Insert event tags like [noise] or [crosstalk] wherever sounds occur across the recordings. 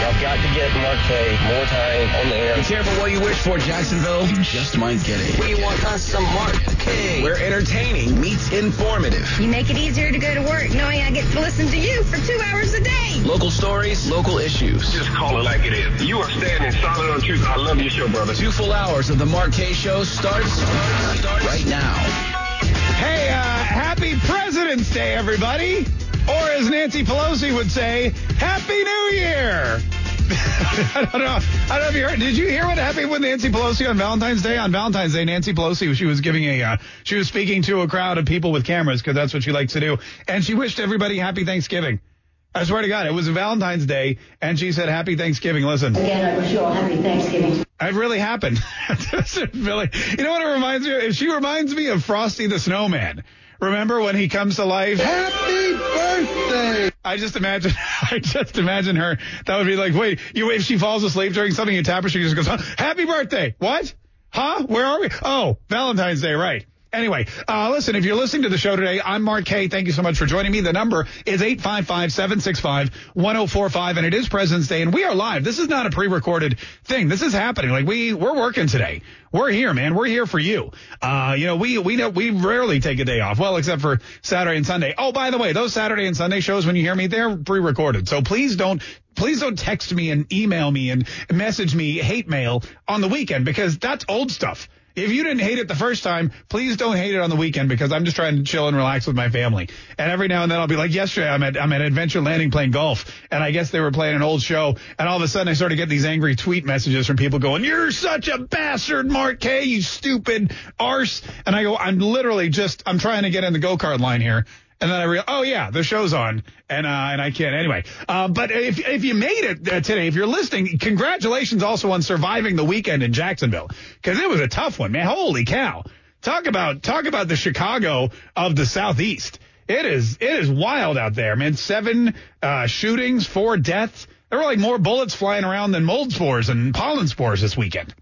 Y'all got to get Mark K more time on the air. Be careful what you wish for, Jacksonville. You just might get it. We want us some Mark K. Where entertaining meets informative. You make it easier to go to work knowing I get to listen to you for two hours a day. Local stories, local issues. Just call it like it is. You are standing solid on truth. I love your show, brother. Two full hours of the Mark K Show starts, starts, starts right now. Hey, uh, happy President's Day, everybody. Or as Nancy Pelosi would say, Happy New Year. [laughs] I don't know. I don't know if you heard. Did you hear what happened with Nancy Pelosi on Valentine's Day? On Valentine's Day, Nancy Pelosi, she was giving a, uh, she was speaking to a crowd of people with cameras because that's what she likes to do, and she wished everybody happy Thanksgiving. I swear to God, it was Valentine's Day, and she said happy Thanksgiving. Listen. Again, I wish you all happy Thanksgiving. It really happened. [laughs] really, you know what it reminds me of? She reminds me of Frosty the Snowman. Remember when he comes to life? Happy birthday! I just imagine, [laughs] I just imagine her. That would be like, wait, you if she falls asleep during something, you tap her, she just goes, huh? Happy birthday! What? Huh? Where are we? Oh, Valentine's Day, right? Anyway, uh, listen, if you're listening to the show today, I'm Mark K. Thank you so much for joining me. The number is 855-765-1045, and it is President's Day, and we are live. This is not a pre-recorded thing. This is happening. Like, we, we're working today. We're here, man. We're here for you. Uh, you know, we, we know, we rarely take a day off. Well, except for Saturday and Sunday. Oh, by the way, those Saturday and Sunday shows, when you hear me, they're pre-recorded. So please don't please don't text me and email me and message me hate mail on the weekend because that's old stuff. If you didn't hate it the first time, please don't hate it on the weekend because I'm just trying to chill and relax with my family. And every now and then I'll be like, yesterday I'm at I'm at Adventure Landing playing golf, and I guess they were playing an old show, and all of a sudden I started to get these angry tweet messages from people going, "You're such a bastard, Mark K, you stupid arse." And I go, I'm literally just I'm trying to get in the go kart line here. And then I realized, oh yeah, the show's on, and uh, and I can't anyway. Uh, but if if you made it uh, today, if you're listening, congratulations also on surviving the weekend in Jacksonville because it was a tough one, man. Holy cow! Talk about talk about the Chicago of the Southeast. It is it is wild out there, man. Seven uh, shootings, four deaths. There were like more bullets flying around than mold spores and pollen spores this weekend.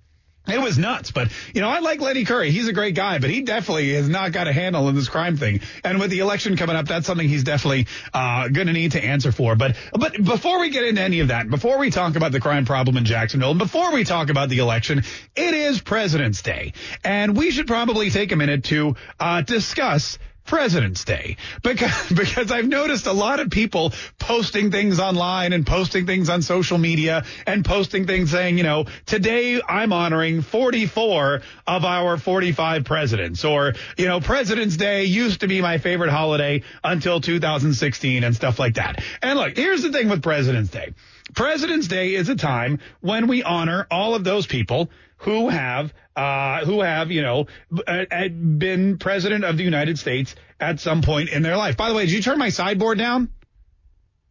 It was nuts, but you know, I like Lenny Curry. He's a great guy, but he definitely has not got a handle on this crime thing. And with the election coming up, that's something he's definitely uh, going to need to answer for. But but before we get into any of that, before we talk about the crime problem in Jacksonville, and before we talk about the election, it is President's Day, and we should probably take a minute to uh, discuss President's Day because [laughs] because I've noticed a lot of people posting things online and posting things on social media and posting things saying, you know, today I'm honoring 44 of our 45 presidents or, you know, President's Day used to be my favorite holiday until 2016 and stuff like that. And look, here's the thing with President's Day. President's Day is a time when we honor all of those people who have uh, who have you know been president of the United States at some point in their life. By the way, did you turn my sideboard down?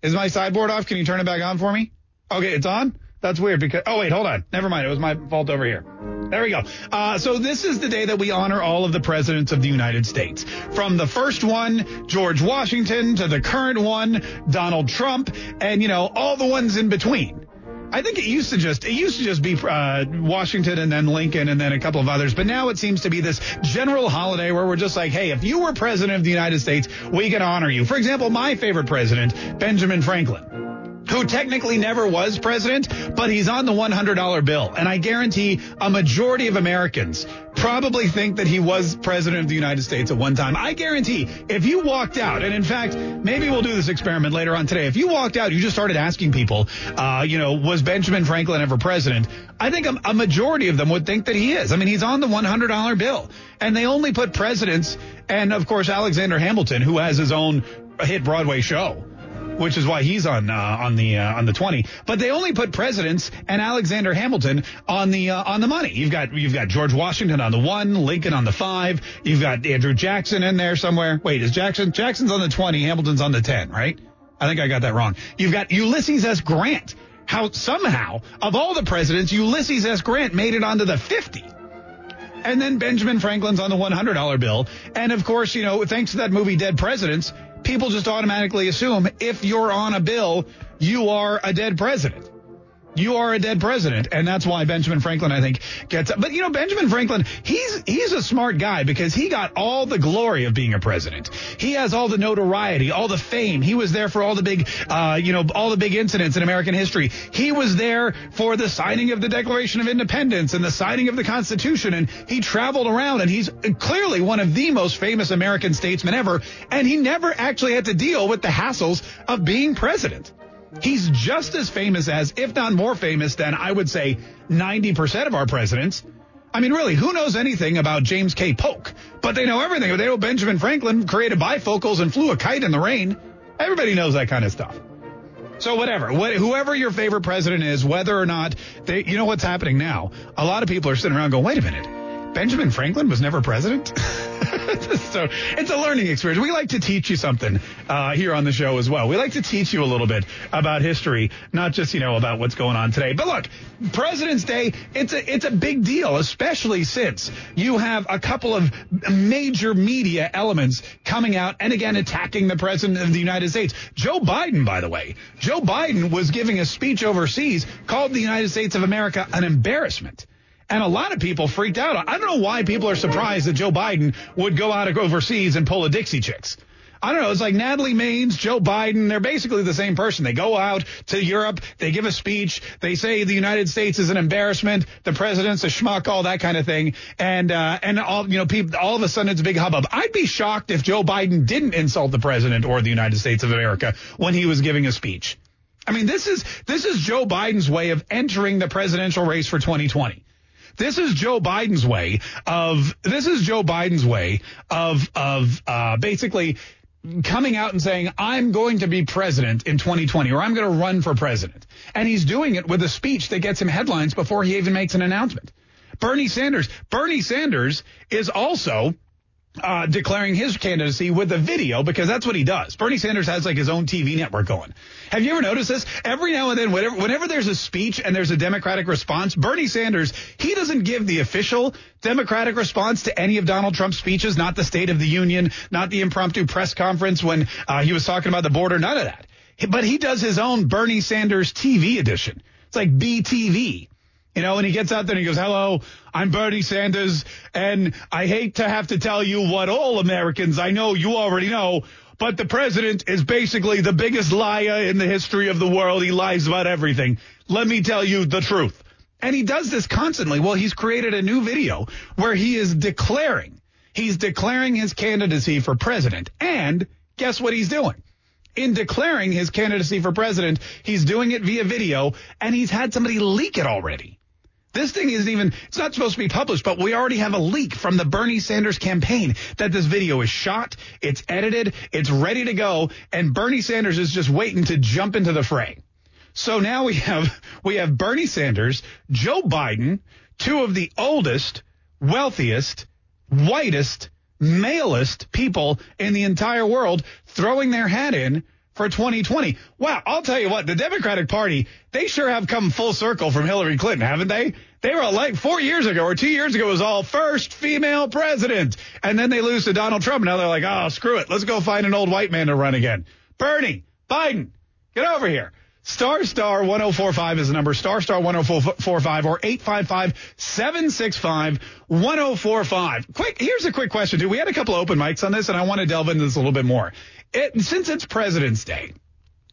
Is my sideboard off? Can you turn it back on for me? Okay, it's on. That's weird because oh wait, hold on. Never mind. It was my fault over here. There we go. Uh, so this is the day that we honor all of the presidents of the United States, from the first one, George Washington, to the current one, Donald Trump, and you know all the ones in between. I think it used to just it used to just be uh, Washington and then Lincoln and then a couple of others, but now it seems to be this general holiday where we're just like, hey, if you were president of the United States, we can honor you. For example, my favorite president, Benjamin Franklin who technically never was president, but he's on the $100 bill. And I guarantee a majority of Americans probably think that he was president of the United States at one time. I guarantee if you walked out, and in fact, maybe we'll do this experiment later on today. If you walked out, you just started asking people, uh, you know, was Benjamin Franklin ever president? I think a, a majority of them would think that he is. I mean, he's on the $100 bill. And they only put presidents and, of course, Alexander Hamilton, who has his own hit Broadway show which is why he's on uh, on the uh, on the 20. But they only put presidents and Alexander Hamilton on the uh, on the money. You've got you've got George Washington on the 1, Lincoln on the 5. You've got Andrew Jackson in there somewhere. Wait, is Jackson Jackson's on the 20, Hamilton's on the 10, right? I think I got that wrong. You've got Ulysses S. Grant. How somehow of all the presidents, Ulysses S. Grant made it onto the 50. And then Benjamin Franklin's on the $100 bill. And of course, you know, thanks to that movie Dead Presidents, people just automatically assume if you're on a bill, you are a dead president. You are a dead president, and that's why Benjamin Franklin, I think, gets. But you know, Benjamin Franklin, he's he's a smart guy because he got all the glory of being a president. He has all the notoriety, all the fame. He was there for all the big, uh, you know, all the big incidents in American history. He was there for the signing of the Declaration of Independence and the signing of the Constitution, and he traveled around, and he's clearly one of the most famous American statesmen ever. And he never actually had to deal with the hassles of being president. He's just as famous as, if not more famous than, I would say, 90% of our presidents. I mean, really, who knows anything about James K. Polk? But they know everything. They know Benjamin Franklin created bifocals and flew a kite in the rain. Everybody knows that kind of stuff. So whatever, what, whoever your favorite president is, whether or not they, you know what's happening now. A lot of people are sitting around going, wait a minute, Benjamin Franklin was never president? [laughs] so it's a learning experience. We like to teach you something uh, here on the show as well. We like to teach you a little bit about history, not just you know about what's going on today. But look, President's Day, it's a it's a big deal, especially since you have a couple of major media elements coming out and again attacking the president of the United States. Joe Biden, by the way, Joe Biden was giving a speech overseas called the United States of America an embarrassment. And a lot of people freaked out. I don't know why people are surprised that Joe Biden would go out overseas and pull a Dixie Chicks. I don't know. It's like Natalie Maines, Joe Biden. They're basically the same person. They go out to Europe. They give a speech. They say the United States is an embarrassment. The president's a schmuck, all that kind of thing. And, uh, and all, you know, people, all of a sudden it's a big hubbub. I'd be shocked if Joe Biden didn't insult the president or the United States of America when he was giving a speech. I mean, this is, this is Joe Biden's way of entering the presidential race for 2020. This is Joe Biden's way of this is Joe Biden's way of of uh, basically coming out and saying I'm going to be president in 2020 or I'm going to run for president. And he's doing it with a speech that gets him headlines before he even makes an announcement. Bernie Sanders, Bernie Sanders is also uh, declaring his candidacy with a video because that's what he does. Bernie Sanders has like his own TV network going. Have you ever noticed this? Every now and then, whenever, whenever there's a speech and there's a Democratic response, Bernie Sanders, he doesn't give the official Democratic response to any of Donald Trump's speeches, not the State of the Union, not the impromptu press conference when uh, he was talking about the border, none of that. But he does his own Bernie Sanders TV edition. It's like BTV. You know, and he gets out there and he goes, hello, I'm Bernie Sanders, and I hate to have to tell you what all Americans, I know you already know, but the president is basically the biggest liar in the history of the world. He lies about everything. Let me tell you the truth. And he does this constantly. Well, he's created a new video where he is declaring, he's declaring his candidacy for president. And guess what he's doing? in declaring his candidacy for president, he's doing it via video, and he's had somebody leak it already. This thing isn't even, it's not supposed to be published, but we already have a leak from the Bernie Sanders campaign that this video is shot, it's edited, it's ready to go, and Bernie Sanders is just waiting to jump into the fray. So now we have, we have Bernie Sanders, Joe Biden, two of the oldest, wealthiest, whitest, malest people in the entire world throwing their hat in for 2020. Wow, I'll tell you what, the Democratic Party, they sure have come full circle from Hillary Clinton, haven't they? They were like four years ago or two years ago was all first female president. And then they lose to Donald Trump. Now they're like, oh, screw it. Let's go find an old white man to run again. Bernie, Biden, get over here. Star Star 1045 is the number. Star Star 1045 or 855 765 1045. Quick, here's a quick question, too. We had a couple open mics on this, and I want to delve into this a little bit more it, since it's President's Day,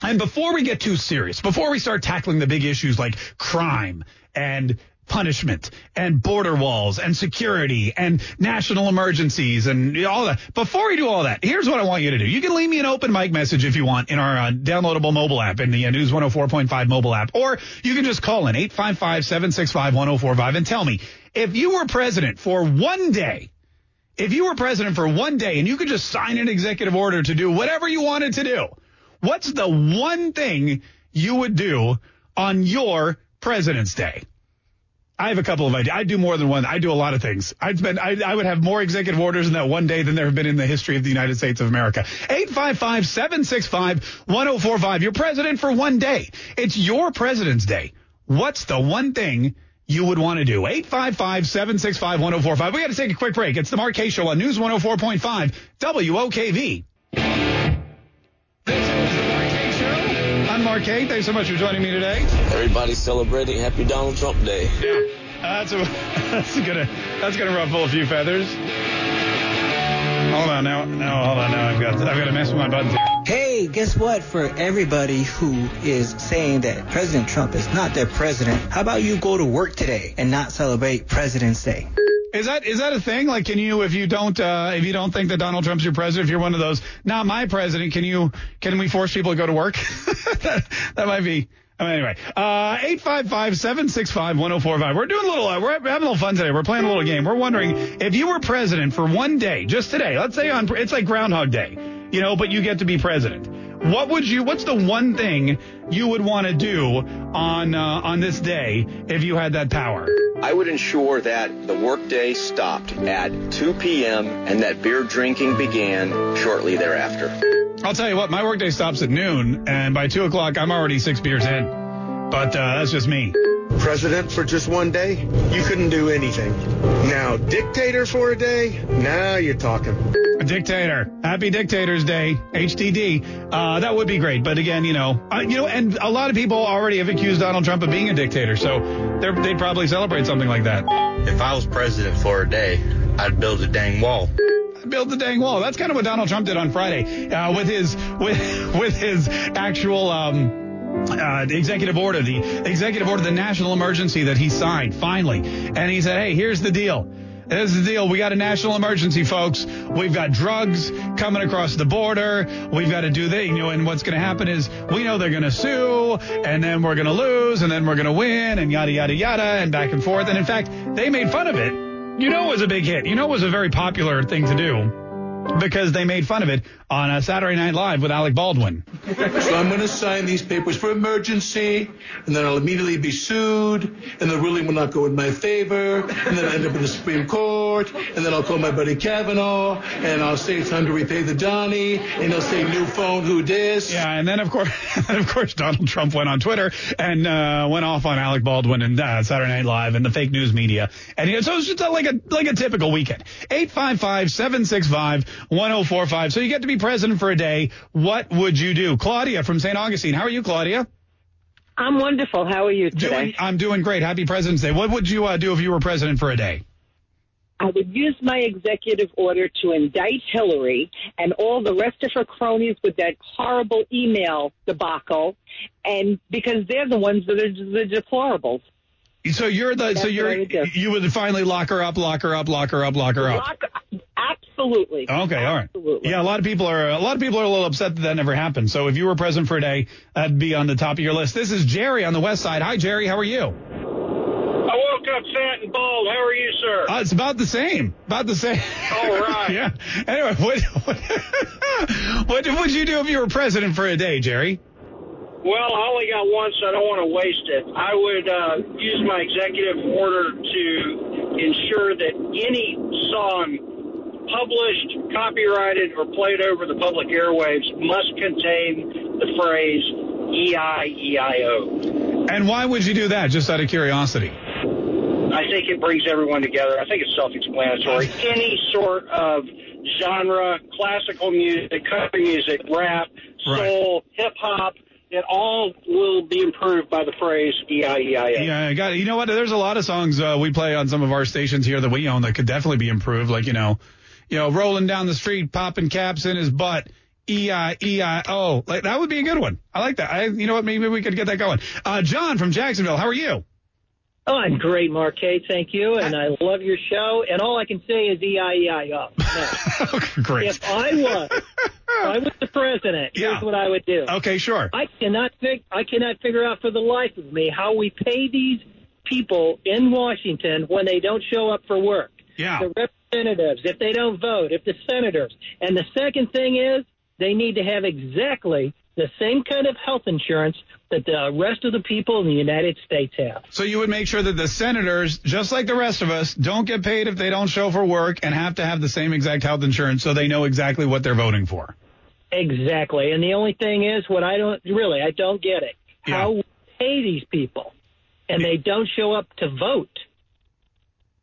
and before we get too serious, before we start tackling the big issues like crime and punishment and border walls and security and national emergencies and all that. Before we do all that, here's what I want you to do. You can leave me an open mic message if you want in our uh, downloadable mobile app in the uh, News 104.5 mobile app, or you can just call in 855-765-1045 and tell me if you were president for one day, if you were president for one day and you could just sign an executive order to do whatever you wanted to do, what's the one thing you would do on your President's Day? I have a couple of ideas. I do more than one. I do a lot of things. I'd spend, I, I, would have more executive orders in that one day than there have been in the history of the United States of America. 855-765-1045. You're president for one day. It's your President's Day. What's the one thing you would want to do. 855 765 1045. We got to take a quick break. It's the Mark K Show on News 104.5 WOKV. This is the Mark K Show. I'm Mark K. Thanks so much for joining me today. Everybody celebrating Happy Donald Trump Day. Yeah. Uh, that's a, [laughs] that's gonna that's gonna ruffle a few feathers. Hold on now. No, hold on now. I've got I've got to mess with my buttons. Hey, guess what? For everybody who is saying that President Trump is not their president, how about you go to work today and not celebrate President's Day? Is that is that a thing? Like, can you if you don't uh, if you don't think that Donald Trump's your president, if you're one of those not my president, can you can we force people to go to work? [laughs] that, that might be. Anyway, uh, 855-765-1045. We're doing a little, uh, we're having a little fun today. We're playing a little game. We're wondering if you were president for one day, just today, let's say on, it's like Groundhog Day, you know, but you get to be president. What would you, what's the one thing you would want to do on, uh, on this day if you had that power? I would ensure that the workday stopped at 2 p.m. and that beer drinking began shortly thereafter. I'll tell you what, my workday stops at noon, and by two o'clock, I'm already six beers in. But uh, that's just me. President for just one day, you couldn't do anything. Now, dictator for a day, now you're talking. A dictator. Happy Dictators Day, HDD. Uh, that would be great. But again, you know, uh, you know, and a lot of people already have accused Donald Trump of being a dictator, so they'd probably celebrate something like that. If I was president for a day, I'd build a dang wall build the dang wall. That's kind of what Donald Trump did on Friday uh, with his with [laughs] with his actual. Um, uh, the executive order, the executive order, the national emergency that he signed finally. And he said, hey, here's the deal. Here's the deal. We got a national emergency, folks. We've got drugs coming across the border. We've got to do that. You know, and what's going to happen is we know they're going to sue and then we're going to lose and then we're going to win and yada, yada, yada and back and forth. And in fact, they made fun of it you know it was a big hit. You know it was a very popular thing to do because they made fun of it on a Saturday Night Live with Alec Baldwin. So I'm going to sign these papers for emergency, and then I'll immediately be sued, and the ruling will not go in my favor, and then I end up in the Supreme Court, and then I'll call my buddy Kavanaugh, and I'll say it's time to repay the Donnie, and he'll say new phone, who dis? Yeah, and then of course, [laughs] of course, Donald Trump went on Twitter and uh, went off on Alec Baldwin and uh, Saturday Night Live and the fake news media, and you know, so it's just like a like a typical weekend. Eight five five seven six five 1045. So you get to be president for a day. What would you do? Claudia from St. Augustine. How are you, Claudia? I'm wonderful. How are you today? Doing, I'm doing great. Happy President's Day. What would you uh, do if you were president for a day? I would use my executive order to indict Hillary and all the rest of her cronies with that horrible email debacle, and because they're the ones that are the deplorables. So you're the That's so you're you would finally lock her up, lock her up, lock her up, lock her up. Lock, absolutely. Okay, all right. Absolutely. Yeah, a lot of people are a lot of people are a little upset that that never happened. So if you were president for a day, that'd be on the top of your list. This is Jerry on the west side. Hi, Jerry. How are you? I woke up fat and bald. How are you, sir? Uh, it's about the same. About the same. All [laughs] right. yeah. Anyway, what, [laughs] what what would you do if you were president for a day, Jerry? Well, I only got one, so I don't want to waste it. I would uh, use my executive order to ensure that any song published, copyrighted, or played over the public airwaves must contain the phrase E-I-E-I-O. And why would you do that, just out of curiosity? I think it brings everyone together. I think it's self-explanatory. [laughs] Any sort of genre, classical music, country music, rap, soul, hip-hop, it all will be improved by the phrase E-I-E-I-O. Yeah, I got it. You know what? There's a lot of songs uh, we play on some of our stations here that we own that could definitely be improved. Like, you know, you know, rolling down the street, popping caps in his butt. E-I-E-I-O. Like, that would be a good one. I like that. I, you know what? Maybe we could get that going. Uh, John from Jacksonville. How are you? Oh, I'm great, Mark K. Thank you. And I love your show. And all I can say is E-I-E-I-O. [laughs] Great. If I was, if I was the president, here's what I would do. Okay, sure. I cannot fig- I cannot figure out for the life of me how we pay these people in Washington when they don't show up for work. Yeah. The representatives, if they don't vote, if the senators. And the second thing is they need to have exactly the same kind of health insurance that the rest of the people in the United States have. So you would make sure that the senators, just like the rest of us, don't get paid if they don't show for work and have to have the same exact health insurance so they know exactly what they're voting for. Exactly. And the only thing is what I don't really I don't get it. How we pay these people and they don't show up to vote.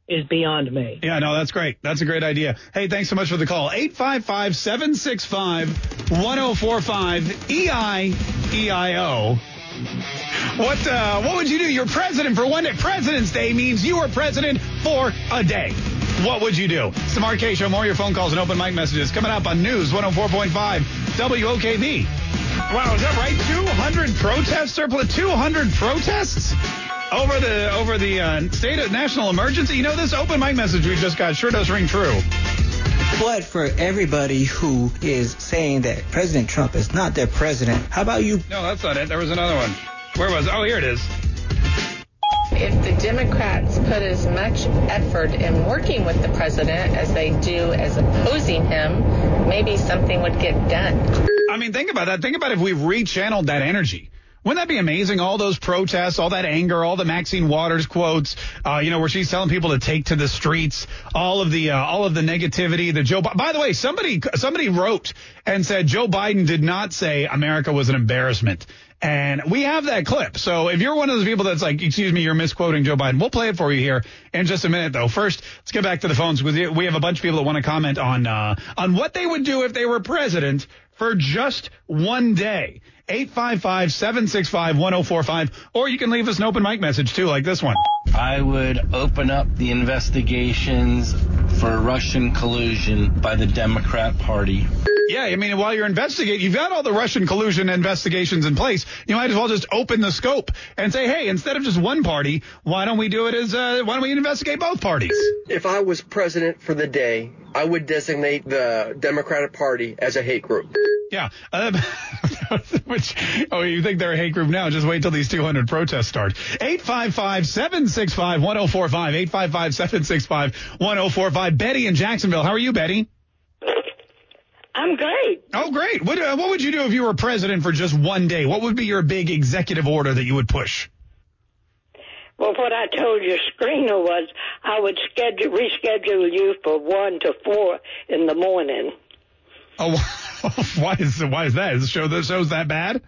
Is beyond me. Yeah, no, that's great. That's a great idea. Hey, thanks so much for the call. 855 765 1045 EIEIO. What uh, what would you do? You're president for one day. President's Day means you are president for a day. What would you do? It's the Mark K Show. More of your phone calls and open mic messages coming up on News 104.5 WOKV. Wow, is that right? 200 protests, surplus 200 protests over the over the uh, state of national emergency. You know, this open mic message we just got sure does ring true. But for everybody who is saying that President Trump is not their president, how about you? No, that's not it. There was another one. Where was? Oh, here it is. If the Democrats put as much effort in working with the president as they do as opposing him, maybe something would get done. I mean, think about that. Think about if we rechanneled that energy. Wouldn't that be amazing? All those protests, all that anger, all the Maxine Waters quotes, uh, you know, where she's telling people to take to the streets, all of the, uh, all of the negativity, the Joe, by the way, somebody, somebody wrote and said Joe Biden did not say America was an embarrassment. And we have that clip. So if you're one of those people that's like, excuse me, you're misquoting Joe Biden, we'll play it for you here in just a minute though. First, let's get back to the phones. We have a bunch of people that want to comment on, uh, on what they would do if they were president for just one day. 855-765-1045 or you can leave us an open mic message too like this one. I would open up the investigations for Russian collusion by the Democrat Party. Yeah, I mean, while you're investigating, you've got all the Russian collusion investigations in place. You might as well just open the scope and say, hey, instead of just one party, why don't we do it as, uh, why don't we investigate both parties? If I was president for the day, I would designate the Democratic Party as a hate group. Yeah. Um, [laughs] which, oh, you think they're a hate group now? Just wait till these 200 protests start. 855-765-1045. 855-765-1045. Betty in Jacksonville. How are you, Betty? I'm great. Oh, great. What, uh, what would you do if you were president for just one day? What would be your big executive order that you would push? Well, what I told your screener was I would schedule reschedule you for one to four in the morning. Oh, [laughs] [laughs] why is why is that? Is the show the show's that bad?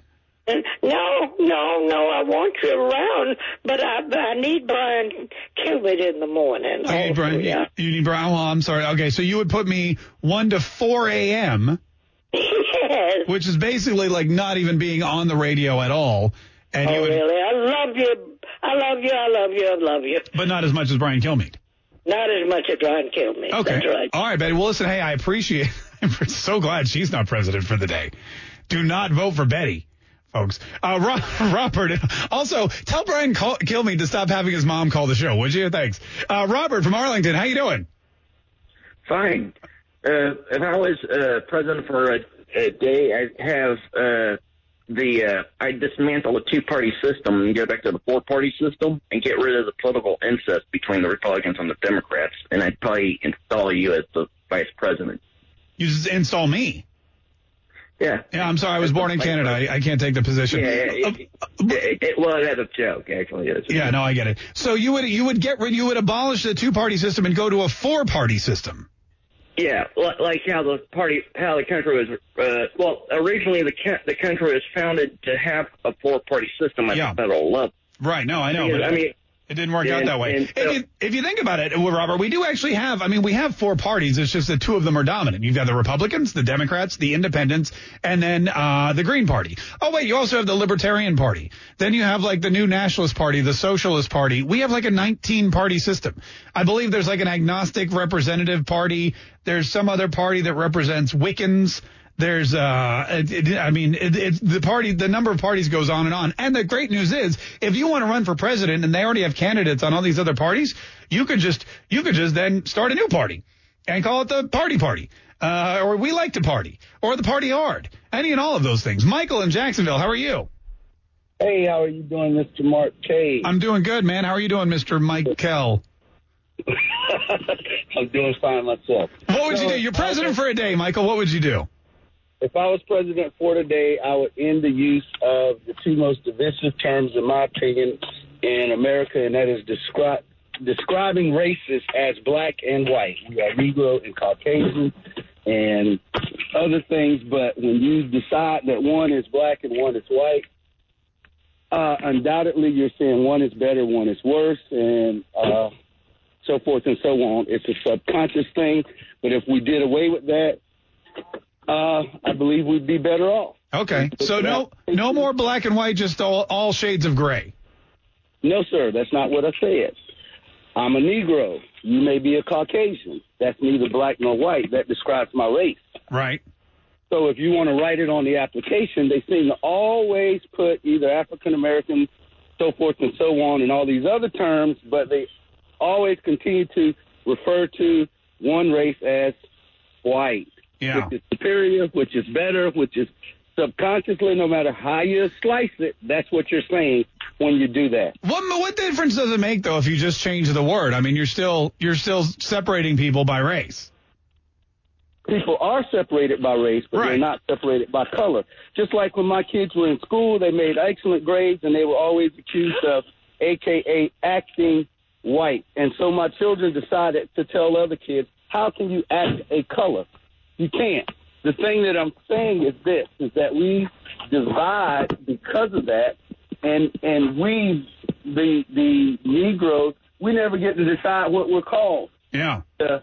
No, no, no. I want you around, but I, I need Brian Kilmeade in the morning. Oh, need Brian. Yeah. You, you need Brian. Well, I'm sorry. Okay, so you would put me one to four a.m. [laughs] Yes. Which is basically like not even being on the radio at all. And oh, you would, really? I love you. I love you. I love you. I love you. but not as much as Brian Kilmeade. Not as much as Brian Kilmeade. Okay. That's right. All right, Betty. Well, listen. Hey, I appreciate. [laughs] I'm so glad she's not president for the day. Do not vote for Betty, folks. Uh, [laughs] Robert. Also, tell Brian call, Kilmeade to stop having his mom call the show, would you? Thanks. Uh, Robert from Arlington. How you doing? Fine. Uh, if I was uh, president for a, a day, I'd have uh, the uh, I'd dismantle the two-party system and go back to the four-party system and get rid of the political incest between the Republicans and the Democrats, and I'd probably install you as the vice president. You just install me. Yeah. Yeah, I'm sorry. I was born in Canada. I, I can't take the position. Yeah, it, it, it, it, well, that's a joke, actually. It's, Yeah, no, I get it. So you would you would get rid, you would abolish the two party system and go to a four party system. Yeah, like how the party, how the country was. Uh, well, originally the the country was founded to have a four party system at Yeah. the federal level. Right. No, I know. Because, but I mean, it didn't work out that way. and if, you, if you think about it, Robert, we do actually have, I mean, we have four parties. It's just that two of them are dominant. You've got the Republicans, the Democrats, the Independents, and then uh, the Green Party. Oh, wait, you also have the Libertarian Party. Then you have like the New Nationalist Party, the Socialist Party. We have like a 19 party system. I believe there's like an agnostic representative party. There's some other party that represents Wiccans. There's, uh, it, it, I mean, it, the party, the number of parties goes on and on. And the great news is, if you want to run for president and they already have candidates on all these other parties, you could just, you could just then start a new party and call it the party party. Uh, or we like to party or the party hard. Any and all of those things. Michael in Jacksonville, how are you? Hey, how are you doing, Mr. Mark K? I'm doing good, man. How are you doing, Mr. Michael? I'm doing fine myself. What would you do? You're president for a day, Michael. What would you do? If I was president for today, I would end the use of the two most divisive terms, in my opinion, in America, and that is descri- describing races as black and white. We are Negro and Caucasian and other things, but when you decide that one is black and one is white, uh, undoubtedly you're saying one is better, one is worse, and uh, so forth and so on. It's a subconscious thing, but if we did away with that, uh, I believe we'd be better off. Okay, so no no more black and white, just all, all shades of gray. No, sir, that's not what I said. I'm a Negro. You may be a Caucasian. That's neither black nor white. That describes my race. Right. So if you want to write it on the application, they seem to always put either African American, so forth and so on, and all these other terms, but they always continue to refer to one race as white, Yeah. which is superior, which is better, which is subconsciously, no matter how you slice it, that's what you're saying when you do that. What what difference does it make though if you just change the word? I mean, you're still you're still separating people by race. people are separated by race, but they're not separated by color. Just like when my kids were in school, they made excellent grades and they were always accused of AKA acting white. And so my children decided to tell other kids, how can you act a color? You can't. The thing that I'm saying is this, is that we divide because of that and and we the the Negroes, we never get to decide what we're called Yeah. the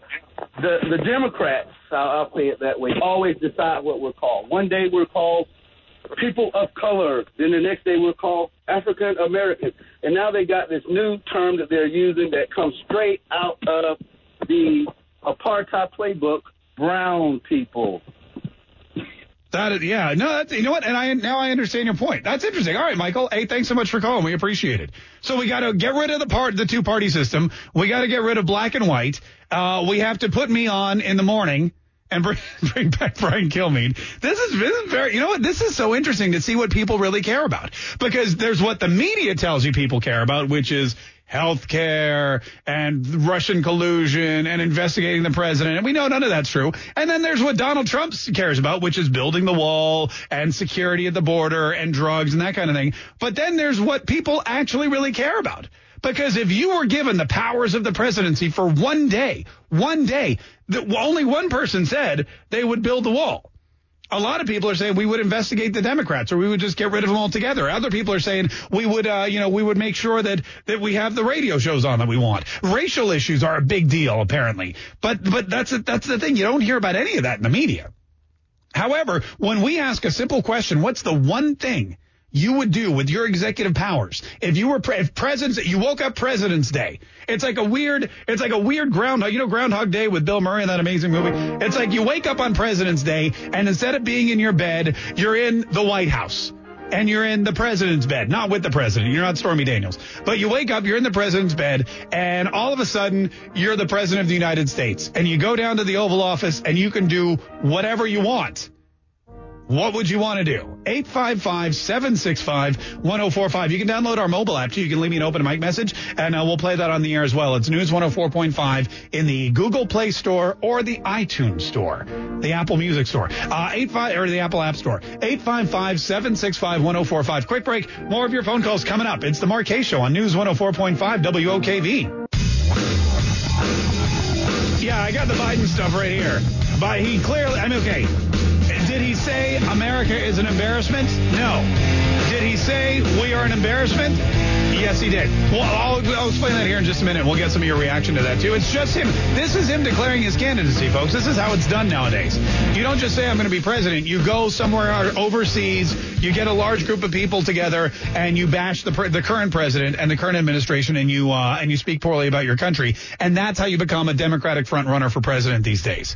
the the Democrats, I'll, I'll say it that way, always decide what we're called. One day we're called people of color, then the next day we're called African American, and now they got this new term that they're using that comes straight out of the apartheid playbook: brown people. That is, yeah, no, that's, you know what? And I now I understand your point. That's interesting. All right, Michael. Hey, thanks so much for calling. We appreciate it. So we got to get rid of the part, the two party system. We got to get rid of black and white. Uh, we have to put me on in the morning and [laughs] bring, bring back Brian Kilmeade. This is, this is very, you know what? This is so interesting to see what people really care about because there's what the media tells you people care about, which is health care and Russian collusion and investigating the president. And we know none of that's true. And then there's what Donald Trump cares about, which is building the wall and security at the border and drugs and that kind of thing. But then there's what people actually really care about. Because if you were given the powers of the presidency for one day, one day, the, only one person said they would build the wall. A lot of people are saying we would investigate the Democrats or we would just get rid of them altogether. Other people are saying we would, uh, you know, we would make sure that, that we have the radio shows on that we want. Racial issues are a big deal, apparently. But, but that's, a, that's the thing. You don't hear about any of that in the media. However, when we ask a simple question, what's the one thing you would do with your executive powers if you were pre- if presidents you woke up President's Day? It's like a weird it's like a weird groundhog you know Groundhog Day with Bill Murray in that amazing movie. It's like you wake up on President's Day and instead of being in your bed, you're in the White House. And you're in the president's bed, not with the president. You're not Stormy Daniels. But you wake up, you're in the president's bed, and all of a sudden, you're the president of the United States. And you go down to the Oval Office and you can do whatever you want. What would you want to do? 855-765-1045. You can download our mobile app too. You can leave me an open mic message and uh, we'll play that on the air as well. It's News 104.5 in the Google Play Store or the iTunes Store, the Apple Music Store, uh, 85 or the Apple App Store. 855-765-1045. Quick break. More of your phone calls coming up. It's the Mark Show on News 104.5 WOKV. Yeah, I got the Biden stuff right here. But he clearly, I'm okay. Did he say America is an embarrassment? No. Did he say we are an embarrassment? Yes, he did. Well, I'll, I'll explain that here in just a minute. We'll get some of your reaction to that too. It's just him. This is him declaring his candidacy, folks. This is how it's done nowadays. You don't just say I'm going to be president. You go somewhere overseas. You get a large group of people together and you bash the the current president and the current administration and you uh, and you speak poorly about your country. And that's how you become a Democratic front runner for president these days.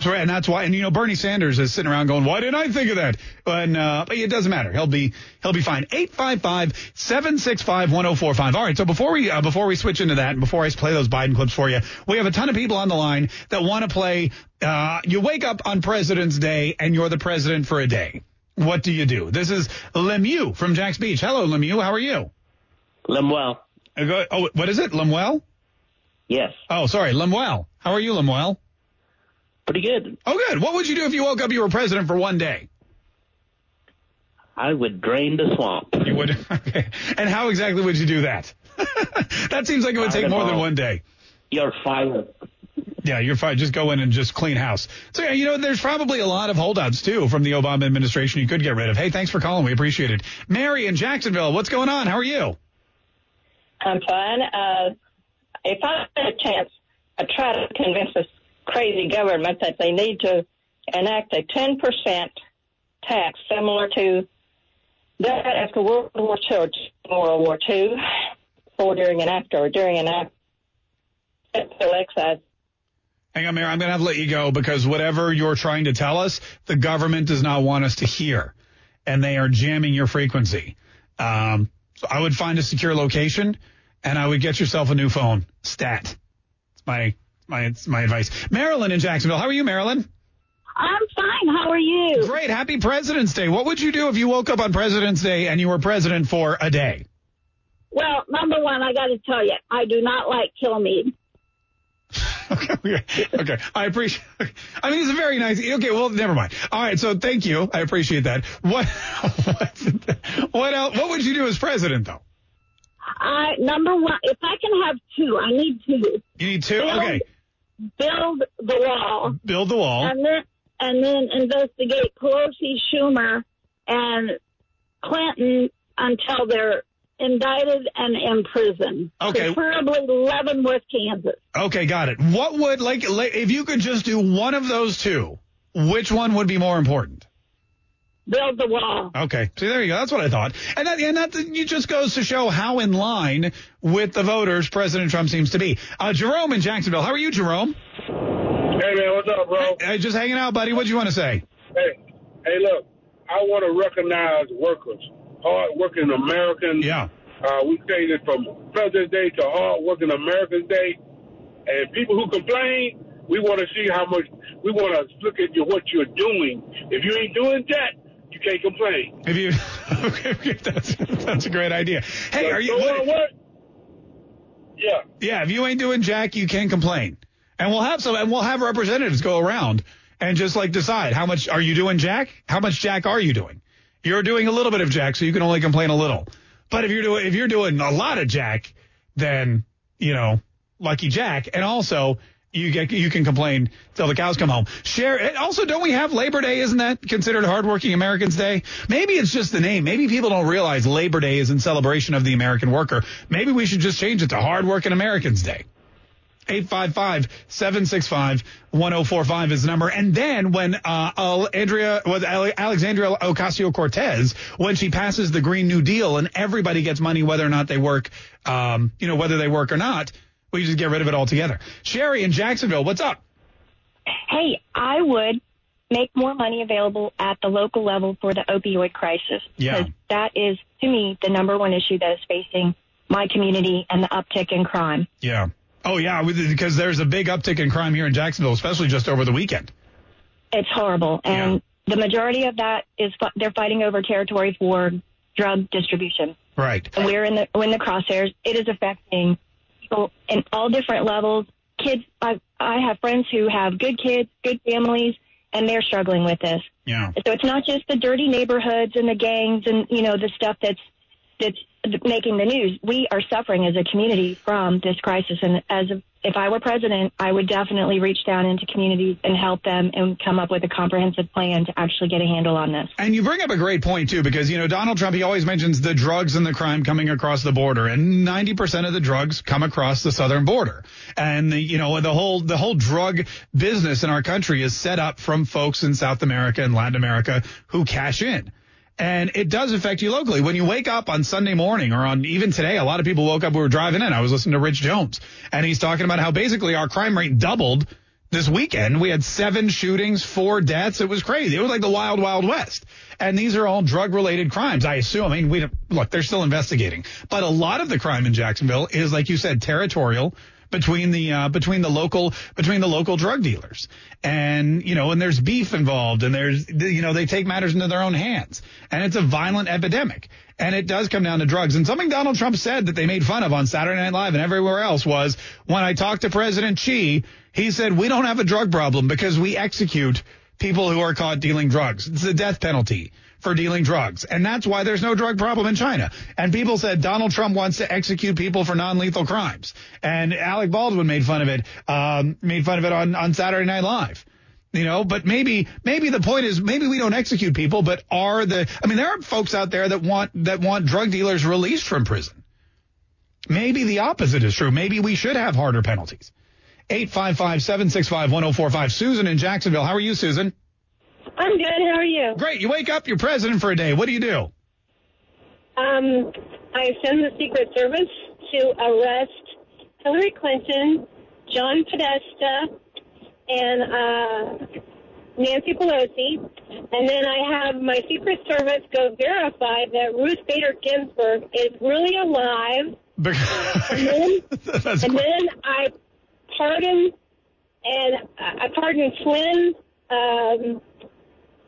So, and that's why, and you know, Bernie Sanders is sitting around going, why didn't I think of that? And, uh, but it doesn't matter. He'll be, he'll be fine. 855-765-1045. All right. So before we, uh, before we switch into that and before I play those Biden clips for you, we have a ton of people on the line that want to play, uh, you wake up on President's Day and you're the president for a day. What do you do? This is Lemieux from Jax Beach. Hello, Lemieux. How are you? Lemuel. Oh, what is it? Lemuel? Yes. Oh, sorry. Lemuel. How are you, Lemuel? Pretty good. Oh, good. What would you do if you woke up you were president for one day? I would drain the swamp. You would? [laughs] Okay. And how exactly would you do that? [laughs] that seems like it would take more than one day. You're fired. Yeah, you're fine. Just go in and just clean house. So, yeah, you know, there's probably a lot of holdouts, too, from the Obama administration you could get rid of. Hey, thanks for calling. We appreciate it. Mary in Jacksonville, what's going on? How are you? I'm fine. Uh, if I had a chance, I'd try to convince this crazy government that they need to enact a 10% tax similar to that after World War II, or World War II, or during and after, or during and after. Hang on, Mayor. I'm going to have to let you go because whatever you're trying to tell us, the government does not want us to hear, and they are jamming your frequency. Um, so I would find a secure location, and I would get yourself a new phone. Stat. It's my my my advice. Marilyn in Jacksonville. How are you, Marilyn? I'm fine. How are you? Great. Happy President's Day. What would you do if you woke up on President's Day and you were president for a day? Well, number one, I got to tell you, I do not like Kilmeade. [laughs] okay, okay. I appreciate. I mean, it's a very nice. Okay, well, never mind. All right, so thank you. I appreciate that. What, [laughs] what, what else? What would you do as president, though? I number one, if I can have two, I need two. You need two. Okay, Build the wall, build the wall. and then and then investigate Pelosi, Schumer, and Clinton until they're indicted and in prison. Okay. Preferably Leavenworth, Kansas. Okay, got it. What would like like, if you could just do one of those two? Which one would be more important? Build the wall. Okay, see there you go. That's what I thought, and that and that it just goes to show how in line with the voters President Trump seems to be. Uh, Jerome in Jacksonville. How are you, Jerome? Hey man, what's up, bro? Hey, just hanging out, buddy. What do you want to say? Hey, hey, look, I want to recognize workers, hard-working Americans. Yeah. Uh, we changed it from President's Day to hard-working Americans Day, and people who complain, we want to see how much. We want to look at you, what you're doing. If you ain't doing that, you can't complain. If you [laughs] okay, that's that's a great idea. Hey, are you? So What, what? Yeah. yeah, if you ain't doing jack, you can't complain, and we'll have some, and we'll have representatives go around and just like decide how much are you doing jack? How much jack are you doing? You're doing a little bit of jack, so you can only complain a little. But if you're doing if you're doing a lot of jack, then you know, lucky jack, and also. You get you can complain till the cows come home. Share and also don't we have Labor Day? Isn't that considered Hardworking Americans Day? Maybe it's just the name. Maybe people don't realize Labor Day is in celebration of the American worker. Maybe we should just change it to Hardworking Americans Day. 855-765-1045 is the number. And then when uh, uh, Andrea, was Alexandria Ocasio-Cortez, when she passes the Green New Deal and everybody gets money whether or not they work, um, you know, whether they work or not, we just get rid of it altogether. Sherry in Jacksonville, what's up? Hey, I would make more money available at the local level for the opioid crisis. Yeah. That is, to me, the number one issue that is facing my community and the uptick in crime. Yeah. Oh, yeah, because there's a big uptick in crime here in Jacksonville, especially just over the weekend. It's horrible. And the majority of that is they're fighting over territory for drug distribution. Right. And we're in the, we're in the crosshairs. It is affecting people in all different levels. Kids, I, I have friends who have good kids, good families, and they're struggling with this. Yeah. So it's not just the dirty neighborhoods and the gangs and you know the stuff that's that's making the news. We are suffering as a community from this crisis, and as a, if I were president, I would definitely reach down into communities and help them and come up with a comprehensive plan to actually get a handle on this. And you bring up a great point too, because you know Donald Trump he always mentions the drugs and the crime coming across the border, and ninety percent of the drugs come across the southern border. And the, you know the whole the whole drug business in our country is set up from folks in South America and Latin America who cash in. And it does affect you locally. When you wake up on Sunday morning or on even today, a lot of people woke up, we were driving in. I was listening to Rich Jones and he's talking about how basically our crime rate doubled this weekend. We had seven shootings, four deaths. It was crazy. It was like the wild, wild west. And these are all drug related crimes. I assume. I mean, we look, they're still investigating, but a lot of the crime in Jacksonville is, like you said, territorial between the uh, between the local between the local drug dealers. And you know and there's beef involved and there's you know they take matters into their own hands. And it's a violent epidemic. And it does come down to drugs. And something Donald Trump said that they made fun of on Saturday Night Live and everywhere else was when I talked to President Xi he said we don't have a drug problem because we execute people who are caught dealing drugs. It's a death penalty for dealing drugs. And that's why there's no drug problem in China. And people said Donald Trump wants to execute people for non-lethal crimes. And Alec Baldwin made fun of it, um, made fun of it on, on Saturday Night Live. You know, but maybe, maybe the point is maybe we don't execute people, but are the, I mean, there are folks out there that want, that want drug dealers released from prison. maybe the opposite is true. Maybe we should have harder penalties. 855-765-1045. Susan in Jacksonville. How are you, Susan? I'm good. How are you? Great. You wake up, you're president for a day. What do you do? Um, I send the Secret Service to arrest Hillary Clinton, John Podesta, and uh, Nancy Pelosi. And then I have my Secret Service go verify that Ruth Bader Ginsburg is really alive. [laughs] and then, and then I pardon and I pardon Flynn. Um,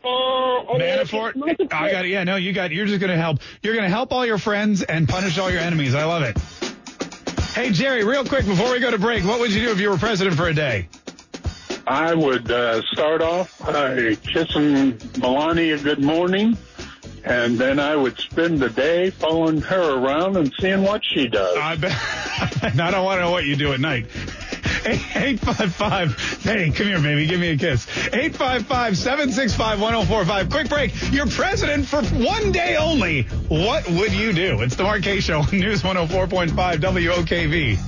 uh, and then it's Manafort? multiple- I got it. Yeah, no, you got. You're just going to help. You're going to help all your friends and punish all your enemies. I love it. Hey, Jerry, real quick before we go to break, what would you do if you were president for a day? I would uh, start off by kissing Melania good morning, and then I would spend the day following her around and seeing what she does. I bet. [laughs] I don't want to know what you do at night. 855, hey, come here, baby, give me a kiss. 855 765 1045. Quick break. You're president for one day only. What would you do? It's the Mark K Show, on News 104.5 WOKV.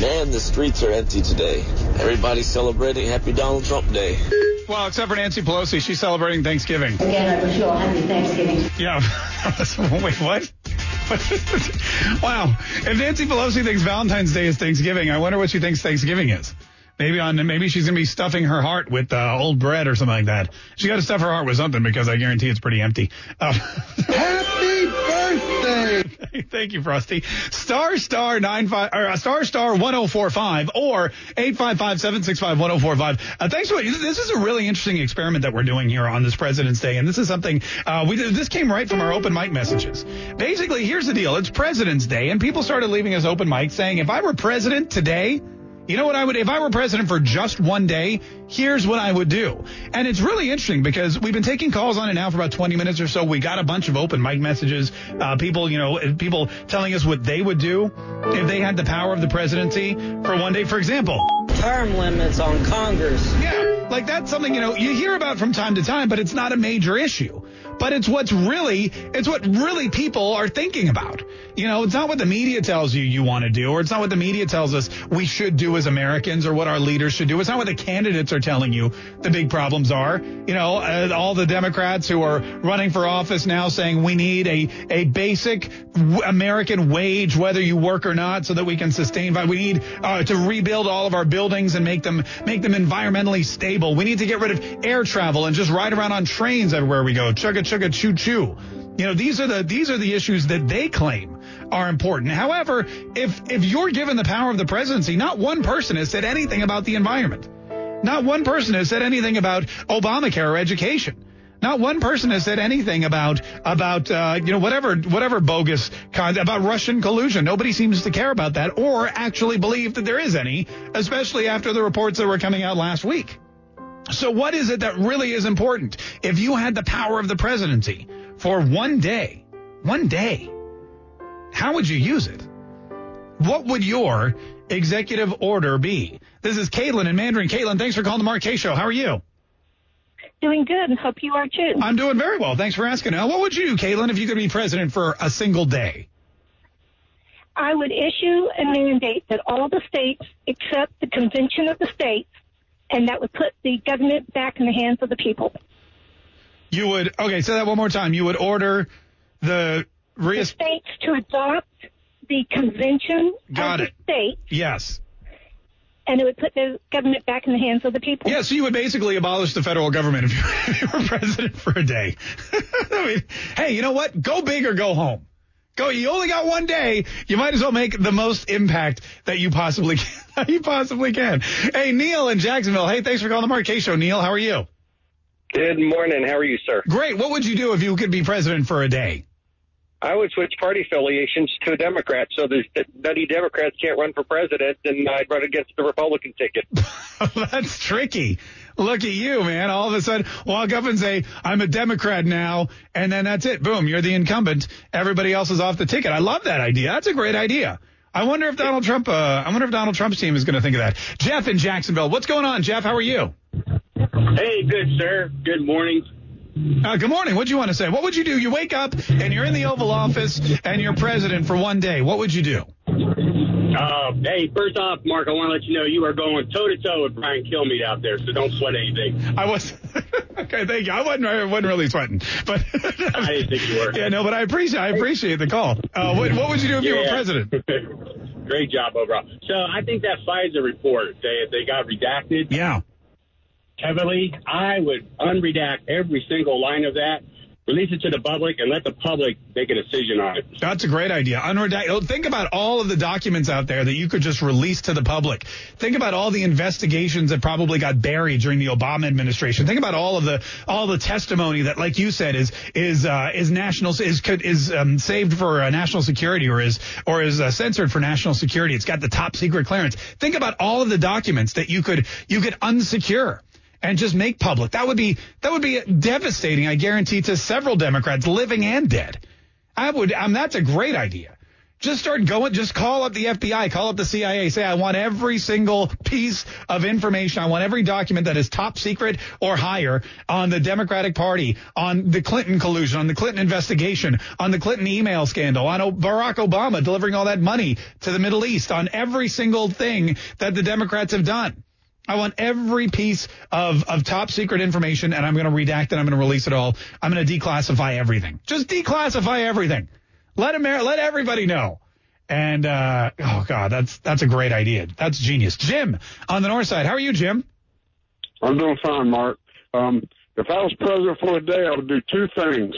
Man, the streets are empty today. Everybody's celebrating Happy Donald Trump Day. Well, except for Nancy Pelosi, she's celebrating Thanksgiving. Again, I wish you all happy Thanksgiving. Yeah. [laughs] Wait, what? [laughs] wow. If Nancy Pelosi thinks Valentine's Day is Thanksgiving, I wonder what she thinks Thanksgiving is. Maybe on maybe she's gonna be stuffing her heart with uh, old bread or something like that. She got to stuff her heart with something because I guarantee it's pretty empty. Uh! [laughs] [laughs] Thank you, Frosty. Star star nine five or uh, star star one zero four five or eight five five seven six five one zero four five. Uh, thanks for this is a really interesting experiment that we're doing here on this President's Day, and this is something uh, we this came right from our open mic messages. Basically, here's the deal: it's President's Day, and people started leaving us open mic saying, if I were president today. You know what I would, if I were president for just one day, here's what I would do. And it's really interesting because we've been taking calls on it now for about 20 minutes or so. We got a bunch of open mic messages, uh, people, you know, people telling us what they would do if they had the power of the presidency for one day. For example, Term limits on Congress. yeah, like that's something, you know, you hear about from time to time, but it's not a major issue. But it's what's really, it's what really people are thinking about. You know, it's not what the media tells you you want to do, or it's not what the media tells us we should do as Americans, or what our leaders should do. It's not what the candidates are telling you the big problems are. You know, uh, all the Democrats who are running for office now saying we need a, a basic American wage, whether you work or not, so that we can sustain. We need uh, to rebuild all of our buildings and make them make them environmentally stable. We need to get rid of air travel and just ride around on trains everywhere we go. Chugga chugga choo choo. You know, these are the these are the issues that they claim are important. However, if if you're given the power of the presidency, not one person has said anything about the environment. Not one person has said anything about Obamacare or education. Not one person has said anything about about uh, you know whatever whatever bogus kind about Russian collusion. Nobody seems to care about that or actually believe that there is any, especially after the reports that were coming out last week. So what is it that really is important? If you had the power of the presidency for one day, one day, how would you use it? What would your executive order be? This is Caitlin in Mandarin. Caitlin, thanks for calling the Mark K Show. How are you? Doing good. Hope you are too. I'm doing very well. Thanks for asking. Now, what would you do, Caitlin, if you could be president for a single day? I would issue a mandate that all the states accept the Convention of the States, and that would put the government back in the hands of the people. You would, okay, say that one more time. You would order the The states to adopt the Convention Got of it. the States, Yes. and it would put the government back in the hands of the people. Yeah, so you would basically abolish the federal government if you, [laughs] if you were president for a day. [laughs] I mean, hey, you know what? Go big or go home. Go. You only got one day. You might as well make the most impact that you possibly [laughs] can. you possibly can. Hey, Neil in Jacksonville. Hey, thanks for calling the Mark K Show. Neil, how are you? Good morning. How are you, sir? Great. What would you do if you could be president for a day? I would switch party affiliations to a Democrat so the nutty Democrats can't run for president, and I'd run against the Republican ticket. [laughs] That's tricky. Look at you, man. All of a sudden, walk up and say, I'm a Democrat now. And then that's it. Boom. You're the incumbent. Everybody else is off the ticket. I love that idea. That's a great idea. I wonder if Donald Trump, uh, I wonder if Donald Trump's team is going to think of that. Jeff in Jacksonville. What's going on, Jeff? How are you? Hey, good sir. Good morning. Uh, good morning. What do you want to say? What would you do? You wake up and you're in the Oval Office and you're president for one day. What would you do? Uh, hey, first off, Mark, I want to let you know you are going toe to toe with Brian Kilmeade out there, so don't sweat anything. I was [laughs] okay. Thank you. I wasn't. I wasn't really sweating, but I didn't think you were. [laughs] yeah, no. But I appreciate. I appreciate the call. Uh, what, what would you do if you were president? [laughs] Great job overall. So I think that FISA report they they got redacted. Yeah. Heavily, I would unredact every single line of that, release it to the public, and let the public make a decision on it. That's a great idea. Unredact. oh, Think about all of the documents out there that you could just release to the public. Think about all the investigations that probably got buried during the Obama administration. Think about all of the all the testimony that, like you said, is is uh, is national is is um, saved for uh, national security or is or is uh, censored for national security. It's got the top secret clearance. Think about all of the documents that you could you could unsecure and just make public. That would be that would be devastating. I guarantee to several Democrats, living and dead. I would. Um, that's a great idea. Just start going. Just call up the FBI. Call up the CIA. Say I want every single piece of information. I want every document that is top secret or higher on the Democratic Party, on the Clinton collusion, on the Clinton investigation, on the Clinton email scandal, on O- Barack Obama delivering all that money to the Middle East, on every single thing that the Democrats have done. I want every piece of, of top secret information and I'm going to redact it. I'm going to release it all. I'm going to declassify everything. Just declassify everything. Let Amer- let everybody know. And, uh, oh God, that's, that's a great idea. That's genius. Jim on the north side. How are you, Jim? I'm doing fine, Mark. Um, if I was president for a day, I would do two things.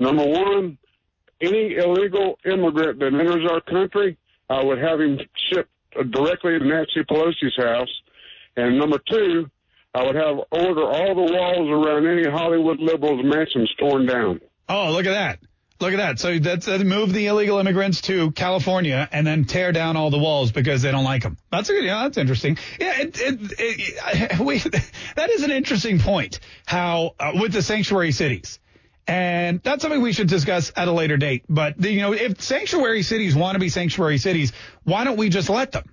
Number one, any illegal immigrant that enters our country, I would have him shipped directly to Nancy Pelosi's house. And number two, I would have order all the walls around any Hollywood liberals mansions torn down. Oh, look at that. Look at that. So that's uh, move the illegal immigrants to California and then tear down all the walls because they don't like them. That's a good. Yeah, that's interesting. Yeah, it, it, it, [laughs] we, that is an interesting point. How uh, with the sanctuary cities. And that's something we should discuss at a later date. But you know, if sanctuary cities want to be sanctuary cities, why don't we just let them?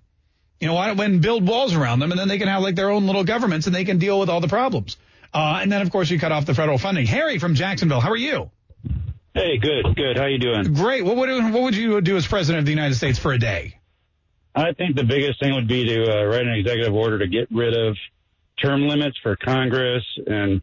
You know, why don't we build walls around them and then they can have like their own little governments and they can deal with all the problems. Uh, and then of course you cut off the federal funding. Harry from Jacksonville, how are you? Hey, good, good. How you doing? Great. What would what would you do as president of the United States for a day? I think the biggest thing would be to uh, write an executive order to get rid of term limits for Congress and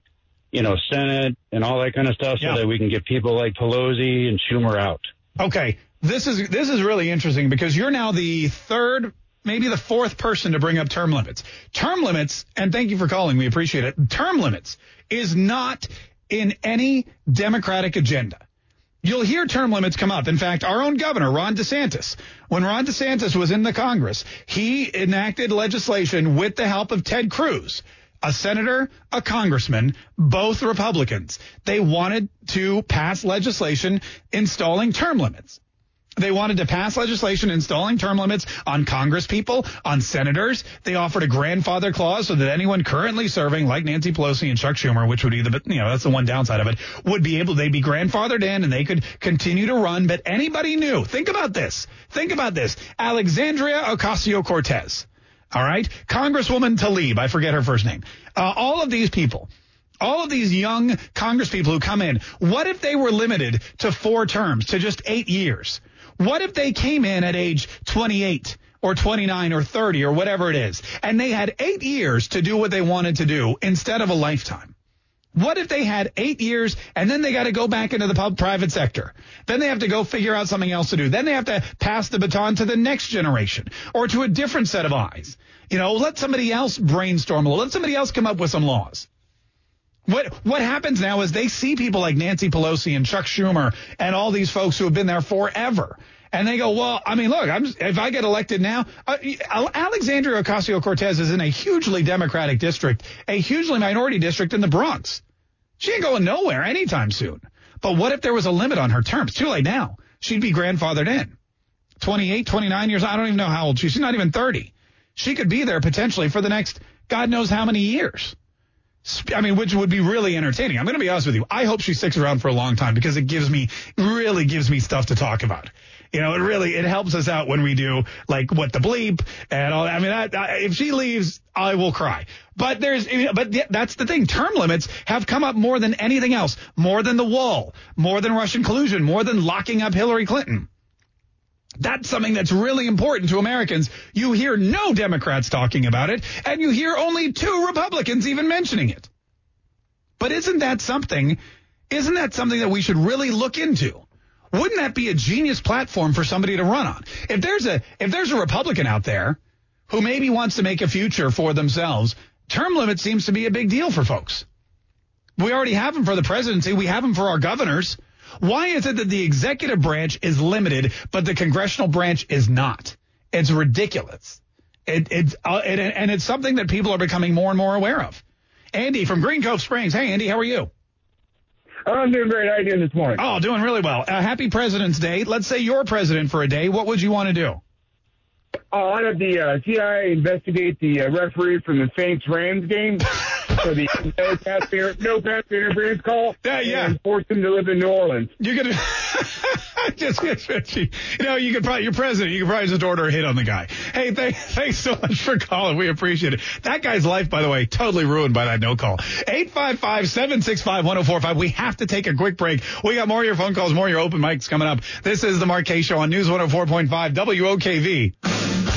you know Senate and all that kind of stuff, so that we can get people like Pelosi and Schumer out. Okay, this is this is really interesting because you're now the third, maybe the fourth person to bring up term limits. Term limits, and thank you for calling. We appreciate it. Term limits is not in any Democratic agenda. You'll hear term limits come up. In fact, our own governor, Ron DeSantis, when Ron DeSantis was in the Congress, he enacted legislation with the help of Ted Cruz, a senator, a congressman, both Republicans. They wanted to pass legislation installing term limits. They wanted to pass legislation installing term limits on Congress people, on senators. They offered a grandfather clause so that anyone currently serving, like Nancy Pelosi and Chuck Schumer, which would be the, you know, that's the one downside of it, would be able, they'd be grandfathered in and they could continue to run. But anybody new, think about this. Think about this. Alexandria Ocasio-Cortez. All right. Congresswoman Tlaib. I forget her first name. Uh, all of these people all of these young congresspeople who come in, what if they were limited to four terms, to just eight years? What if they came in at age 28 or 29 or 30 or whatever it is, and they had eight years to do what they wanted to do instead of a lifetime? What if they had eight years and then they got to go back into the pub private sector? Then they have to go figure out something else to do. Then they have to pass the baton to the next generation or to a different set of eyes. You know, let somebody else brainstorm a little. Let somebody else come up with some laws. What what happens now is they see people like Nancy Pelosi and Chuck Schumer and all these folks who have been there forever. And they go, well, I mean, look, I'm, if I get elected now, uh, Alexandria Ocasio-Cortez is in a hugely Democratic district, a hugely minority district in the Bronx. She ain't going nowhere anytime soon. But what if there was a limit on her terms? Too late now. She'd be grandfathered in. 28, 29 years. I don't even know how old she is. She's not even 30. She could be there potentially for the next God knows how many years. I mean, which would be really entertaining. I'm going to be honest with you. I hope she sticks around for a long time because it gives me, really gives me stuff to talk about. You know, it really it helps us out when we do like what the bleep and all. I mean, I, I, if she leaves, I will cry. But there's, but that's the thing. Term limits have come up more than anything else, more than the wall, more than Russian collusion, more than locking up Hillary Clinton. That's something that's really important to Americans. You hear no Democrats talking about it, and you hear only two Republicans even mentioning it. But isn't that something? Isn't that something that we should really look into? Wouldn't that be a genius platform for somebody to run on? If there's a if there's a Republican out there who maybe wants to make a future for themselves, term limit seems to be a big deal for folks. We already have them for the presidency. We have them for our governors. Why is it that the executive branch is limited, but the congressional branch is not? It's ridiculous. It, it's uh, it, and it's something that people are becoming more and more aware of. Andy from Green Cove Springs. Hey, Andy, how are you? I'm doing great. How are you doing this morning? Oh, doing really well. Uh, happy President's Day. Let's say you're president for a day. What would you want to do? Oh, I'd have the uh, CIA investigate the uh, referee from the Saints Rams game. [laughs] for the no pass no pass interference call. Yeah, yeah. And force him to live in New Orleans. You're gonna [laughs] just you know you could probably you're president. You could probably just order a hit on the guy. Hey, th- thanks so much for calling. We appreciate it. That guy's life, by the way, totally ruined by that no call. 855-765-1045. We have to take a quick break. We got more of your phone calls, more of your open mics coming up. This is the K Show on News 104.5 WOKV.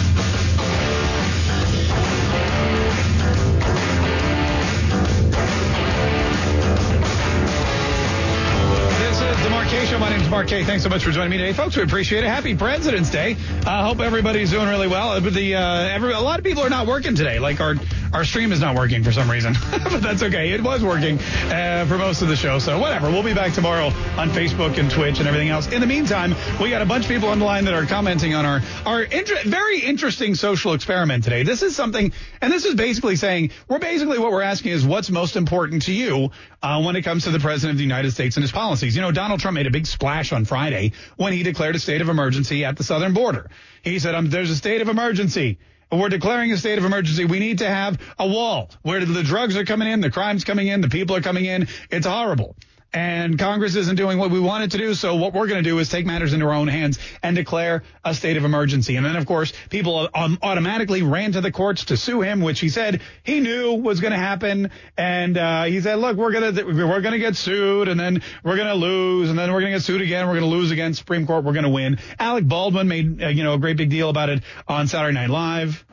K. Thanks so much for joining me today, folks. We appreciate it. Happy President's Day. I uh, hope everybody's doing really well. Uh, the uh, every, a lot of people are not working today. Like our our stream is not working for some reason, [laughs] but that's okay. It was working uh, for most of the show, so whatever. We'll be back tomorrow on Facebook and Twitch and everything else. In the meantime, we got a bunch of people on the line that are commenting on our our inter- very interesting social experiment today. This is something, and this is basically saying we're basically what we're asking is what's most important to you uh, when it comes to the president of the United States and his policies. You know, Donald Trump made a big splash on Friday when he declared a state of emergency at the southern border. He said, um, there's a state of emergency. We're declaring a state of emergency. We need to have a wall where the drugs are coming in, the crime's coming in, the people are coming in. It's horrible and Congress isn't doing what we wanted to do. So what we're going to do is take matters into our own hands and declare a state of emergency. And then, of course, people um, automatically ran to the courts to sue him, which he said he knew was going to happen. And uh, he said, "Look, we're going to we're going to get sued, and then we're going to lose, and then we're going to get sued again. We're going to lose again. Supreme Court. We're going to win." Alec Baldwin made uh, you know a great big deal about it on Saturday Night Live.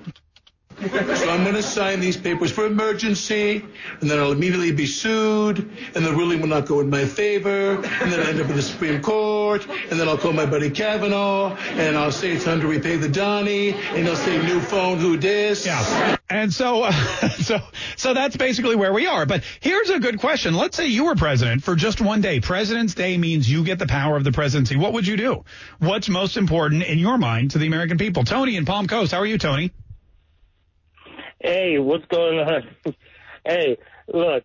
So I'm going to sign these papers for emergency, and then I'll immediately be sued, and the ruling will not go in my favor, and then I end up in the Supreme Court, and then I'll call my buddy Kavanaugh, and I'll say it's time to repay the Donnie, and he'll say new phone, who dis? Yeah. And so, uh, [laughs] so, so that's basically where we are. But here's a good question. Let's say you were president for just one day. President's Day means you get the power of the presidency. What would you do? What's most important in your mind to the American people? Tony in Palm Coast. How are you, Tony? Hey, what's going on? [laughs] hey, look,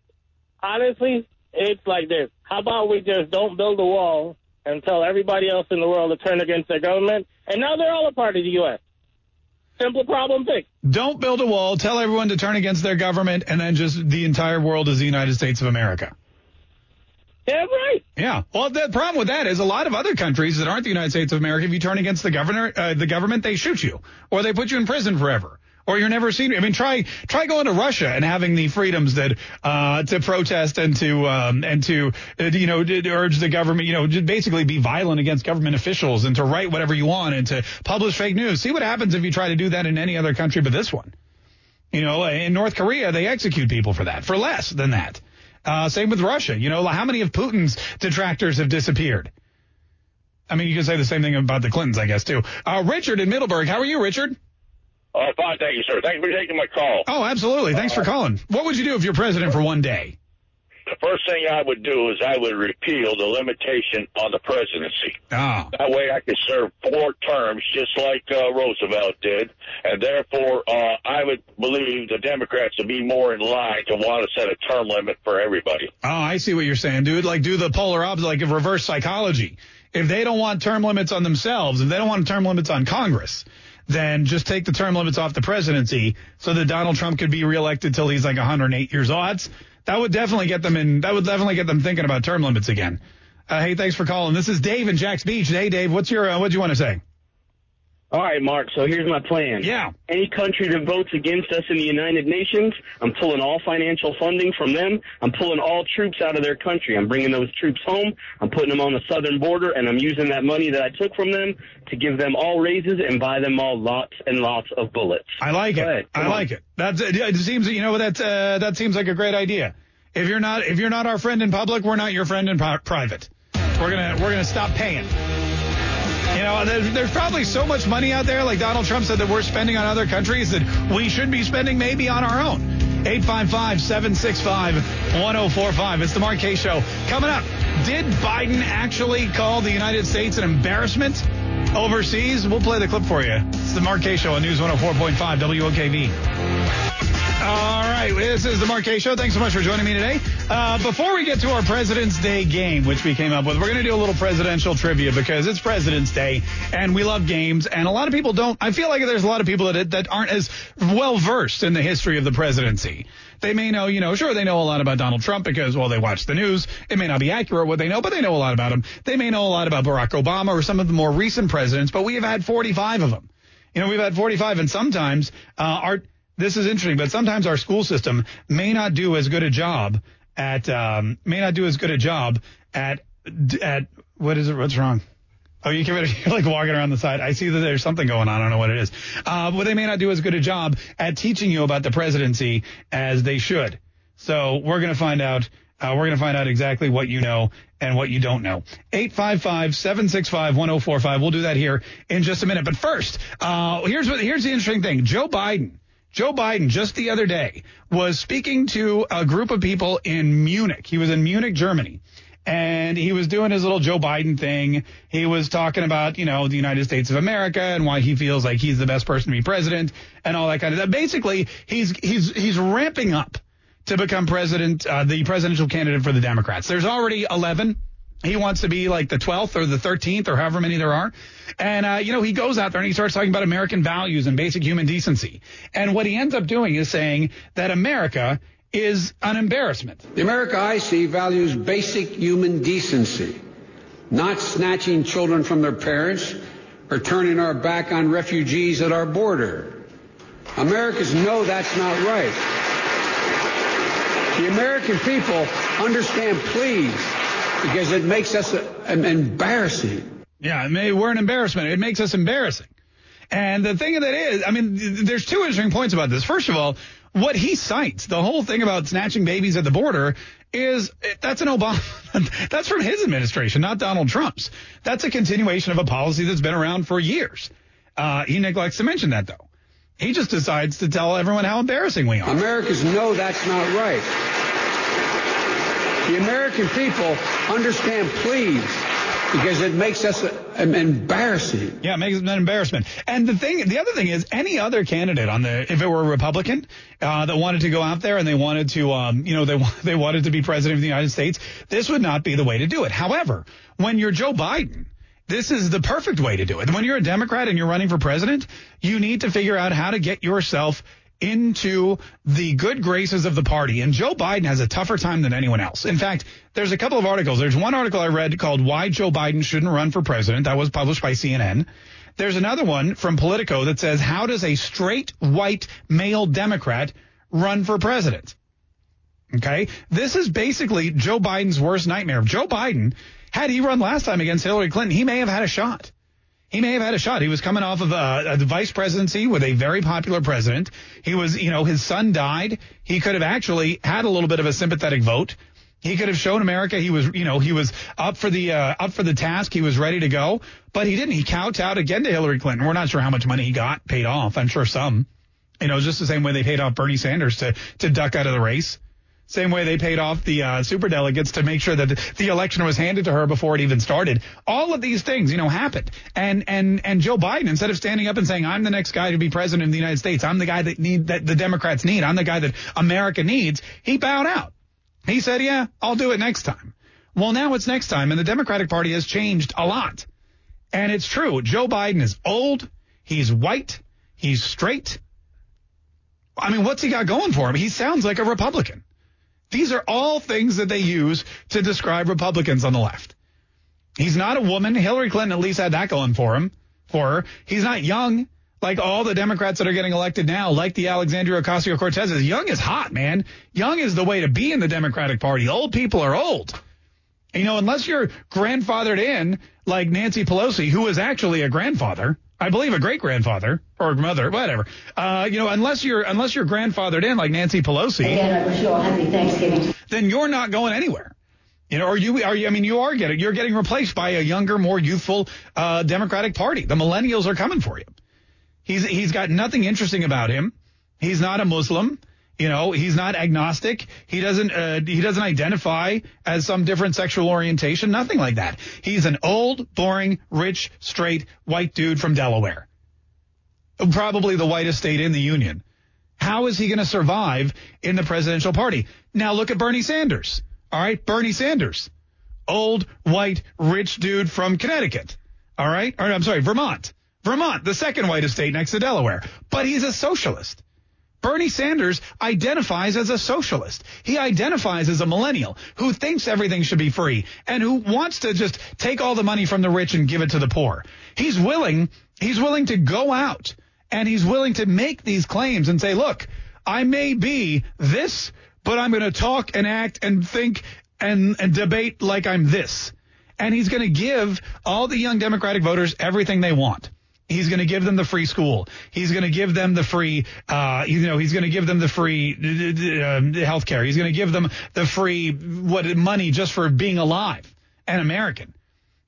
honestly, it's like this. How about we just don't build a wall and tell everybody else in the world to turn against their government, and now they're all a part of the U.S. Simple problem fixed. Don't build a wall. Tell everyone to turn against their government, and then just the entire world is the United States of America. Yeah, right. Yeah. Well, the problem with that is a lot of other countries that aren't the United States of America, if you turn against the governor, uh, the government, they shoot you or they put you in prison forever or you're never seen. I mean, try try going to Russia and having the freedoms that uh, to protest and to um, and to uh, you know to urge the government, you know, to basically be violent against government officials and to write whatever you want and to publish fake news. See what happens if you try to do that in any other country but this one. You know, in North Korea, they execute people for that, for less than that. Uh, same with Russia. You know, how many of Putin's detractors have disappeared? I mean, you can say the same thing about the Clintons, I guess, too. Uh, Richard in Middleburg. How are you, Richard? Uh, fine, thank you, sir. Thank you for taking my call. Oh, absolutely. Thanks uh, for calling. What would you do if you're president for one day? The first thing I would do is I would repeal the limitation on the presidency. Oh. That way I could serve four terms just like uh, Roosevelt did, and therefore uh, I would believe the Democrats would be more in line to want to set a term limit for everybody. Oh, I see what you're saying, dude. Like do the polar opposite, like reverse psychology. If they don't want term limits on themselves, if they don't want term limits on Congress, then just take the term limits off the presidency so that Donald Trump could be reelected till he's like 108 years old. That would definitely get them in. That would definitely get them thinking about term limits again. Uh, hey, thanks for calling. This is Dave in Jax Beach. Hey, Dave, what's your uh, what do you want to say? All right, Mark. So here's my plan. Yeah. Any country that votes against us in the United Nations, I'm pulling all financial funding from them. I'm pulling all troops out of their country. I'm bringing those troops home. I'm putting them on the southern border, and I'm using that money that I took from them to give them all raises and buy them all lots and lots of bullets. I like Go it. ahead. I like it. That's it seems you know that uh, that seems like a great idea. If you're not if you're not our friend in public, we're not your friend in pri- private. We're gonna we're gonna stop paying. You know, there's, there's probably so much money out there, like Donald Trump said, that we're spending on other countries that we should be spending maybe on our own. 855-765-1045. It's the Mark K Show. Coming up, did Biden actually call the United States an embarrassment overseas? We'll play the clip for you. It's the Mark K Show on News 104.5 WOKV. All right, this is the Mark Show. Thanks so much for joining me today. Uh, before we get to our President's Day game, which we came up with, we're going to do a little presidential trivia because it's President's Day and we love games. And a lot of people don't. I feel like there's a lot of people that that aren't as well versed in the history of the presidency. They may know, you know, sure they know a lot about Donald Trump because well they watch the news. It may not be accurate what they know, but they know a lot about him. They may know a lot about Barack Obama or some of the more recent presidents, but we have had 45 of them. You know, we've had 45, and sometimes uh, our this is interesting, but sometimes our school system may not do as good a job at um, may not do as good a job at at what is it? What's wrong? Oh, you can you're [laughs] like walking around the side. I see that there's something going on. I don't know what it is. Uh, but they may not do as good a job at teaching you about the presidency as they should. So we're going to find out. Uh, we're going to find out exactly what you know and what you don't know. 855-765-1045. We'll do that here in just a minute. But first, uh, here's what, here's the interesting thing. Joe Biden, Joe Biden just the other day was speaking to a group of people in Munich. He was in Munich, Germany. And he was doing his little Joe Biden thing. He was talking about, you know, the United States of America and why he feels like he's the best person to be president and all that kind of stuff. Basically, he's, he's, he's ramping up to become president, uh, the presidential candidate for the Democrats. There's already 11. He wants to be like the 12th or the 13th or however many there are. And, uh, you know, he goes out there and he starts talking about American values and basic human decency. And what he ends up doing is saying that America is an embarrassment. The America I see values basic human decency, not snatching children from their parents or turning our back on refugees at our border. Americans know that's not right. The American people understand please because it makes us an embarrassing. Yeah, I mean, we're an embarrassment. It makes us embarrassing. And the thing of that is, I mean, there's two interesting points about this. First of all, what he cites, the whole thing about snatching babies at the border, is that's an Obama. [laughs] that's from his administration, not Donald Trump's. That's a continuation of a policy that's been around for years. Uh, he neglects to mention that though. He just decides to tell everyone how embarrassing we are. Americans know that's not right. The American people understand please because it makes us embarrassing. Yeah, it makes it an embarrassment. And the thing, the other thing is, any other candidate on the, if it were a Republican uh, that wanted to go out there and they wanted to, um, you know, they [laughs] they wanted to be president of the United States, this would not be the way to do it. However, when you're Joe Biden, this is the perfect way to do it. When you're a Democrat and you're running for president, you need to figure out how to get yourself into the good graces of the party. And Joe Biden has a tougher time than anyone else. In fact, there's a couple of articles. There's one article I read called Why Joe Biden Shouldn't Run for President. That was published by CNN. There's another one from Politico that says, How does a straight white male Democrat run for president? Okay. This is basically Joe Biden's worst nightmare. Joe Biden, had he run last time against Hillary Clinton, he may have had a shot. He may have had a shot. He was coming off of a, a vice presidency with a very popular president. He was, you know, his son died. He could have actually had a little bit of a sympathetic vote. He could have shown America he was, you know, he was up for the uh, up for the task. He was ready to go, but he didn't. He kowtowed again to Hillary Clinton. We're not sure how much money he got paid off. I'm sure some. You know, just the same way they paid off Bernie Sanders to to duck out of the race. Same way they paid off the uh, super delegates to make sure that the election was handed to her before it even started. All of these things, you know, happened. And and and Joe Biden, instead of standing up and saying, "I'm the next guy to be president of the United States. I'm the guy that need that the Democrats need. I'm the guy that America needs," he bowed out. He said, "Yeah, I'll do it next time." Well, now it's next time, and the Democratic Party has changed a lot. And it's true. Joe Biden is old. He's white. He's straight. I mean, what's he got going for him? He sounds like a Republican. These are all things that they use to describe Republicans on the left. He's not a woman. Hillary Clinton at least had that going for him, for her. He's not young like all the Democrats that are getting elected now, like the Alexandria Ocasio Cortez. Young is hot, man. Young is the way to be in the Democratic Party. Old people are old. You know, unless you're grandfathered in like Nancy Pelosi, who is actually a grandfather, I believe a great grandfather or mother, whatever. Uh, you know, unless you're unless you're grandfathered in like Nancy Pelosi, Again, I wish you all happy Thanksgiving. then you're not going anywhere. You know, or you are you, I mean, you are getting you're getting replaced by a younger, more youthful uh, Democratic Party. The millennials are coming for you. He's he's got nothing interesting about him. He's not a Muslim. You know, he's not agnostic. He doesn't uh, he doesn't identify as some different sexual orientation. Nothing like that. He's an old, boring, rich, straight white dude from Delaware. Probably the whitest state in the union. How is he going to survive in the presidential party? Now look at Bernie Sanders. All right, Bernie Sanders, old, white, rich dude from Connecticut. All right, or I'm sorry, Vermont. Vermont, the second whitest state next to Delaware. But he's a socialist. Bernie Sanders identifies as a socialist. He identifies as a millennial who thinks everything should be free and who wants to just take all the money from the rich and give it to the poor. He's willing, he's willing to go out and he's willing to make these claims and say, look, I may be this, but I'm going to talk and act and think and, and debate like I'm this. And he's going to give all the young Democratic voters everything they want. He's going to give them the free school. He's going to give them the free, uh, you know, he's going to give them the free uh, health care. He's going to give them the free what money just for being alive and American.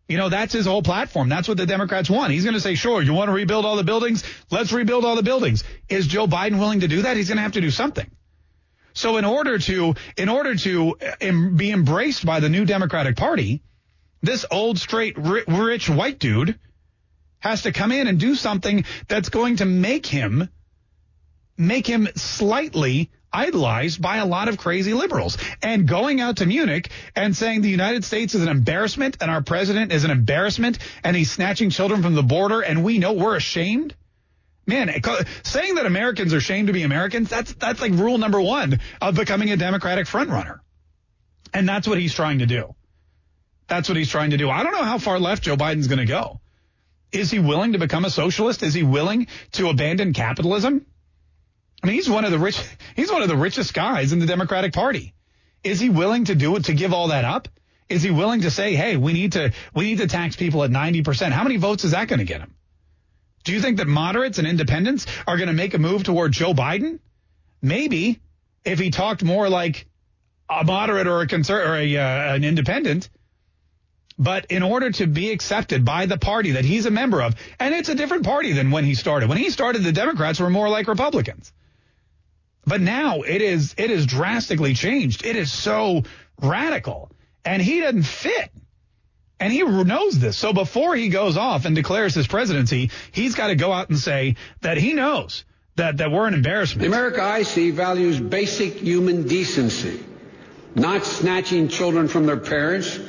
You know, that's his whole platform. That's what the Democrats want. He's going to say, sure, you want to rebuild all the buildings? Let's rebuild all the buildings. Is Joe Biden willing to do that? He's going to have to do something. So in order to, in order to em- be embraced by the new Democratic Party, this old, straight, ri- rich white dude has to come in and do something that's going to make him make him slightly idolized by a lot of crazy liberals. And going out to Munich and saying the United States is an embarrassment and our president is an embarrassment and he's snatching children from the border and we know we're ashamed. Man, saying that Americans are ashamed to be Americans, that's that's like rule number 1 of becoming a Democratic frontrunner. And that's what he's trying to do. That's what he's trying to do. I don't know how far left Joe Biden's going to go. Is he willing to become a socialist? Is he willing to abandon capitalism? I mean, he's one of the rich, [laughs] he's one of the richest guys in the Democratic Party. Is he willing to do it, to give all that up? Is he willing to say, hey, we need to, we need to tax people at 90%? How many votes is that going to get him? Do you think that moderates and independents are going to make a move toward Joe Biden? Maybe if he talked more like a moderate or a conser- or a, uh, an independent. But in order to be accepted by the party that he's a member of, and it's a different party than when he started. When he started, the Democrats were more like Republicans. But now it is it is drastically changed. It is so radical, and he doesn't fit. And he knows this. So before he goes off and declares his presidency, he's got to go out and say that he knows that, that we're an embarrassment. The America I see values basic human decency, not snatching children from their parents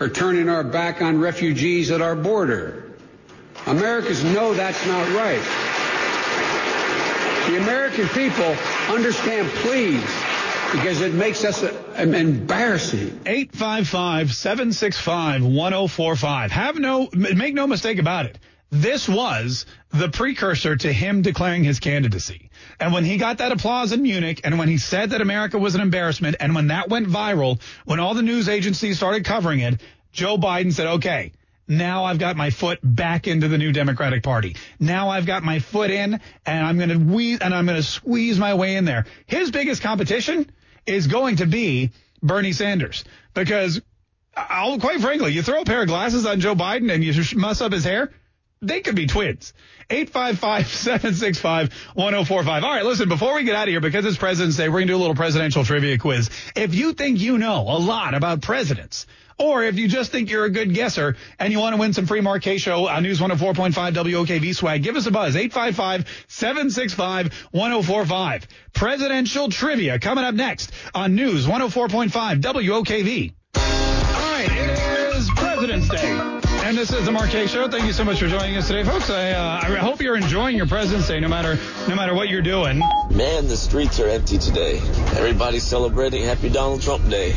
or turning our back on refugees at our border. Americans know that's not right. The American people understand, please, because it makes us uh, embarrassing. 855-765-1045. Have no, make no mistake about it. This was the precursor to him declaring his candidacy. And when he got that applause in Munich and when he said that America was an embarrassment and when that went viral, when all the news agencies started covering it, Joe Biden said, okay, now I've got my foot back into the new Democratic Party. Now I've got my foot in and I'm going to and I'm going to squeeze my way in there. His biggest competition is going to be Bernie Sanders because I'll quite frankly, you throw a pair of glasses on Joe Biden and you mess up his hair. They could be twins. 855-765-1045. All right, listen, before we get out of here, because it's President's Day, we're going to do a little presidential trivia quiz. If you think you know a lot about presidents, or if you just think you're a good guesser and you want to win some free Mark Show on uh, News 104.5 WOKV swag, give us a buzz. 855-765-1045. Presidential trivia coming up next on News 104.5 WOKV. This is the Mark K Show. Thank you so much for joining us today, folks. I, uh, I hope you're enjoying your President's Day, no matter no matter what you're doing. Man, the streets are empty today. Everybody's celebrating Happy Donald Trump Day.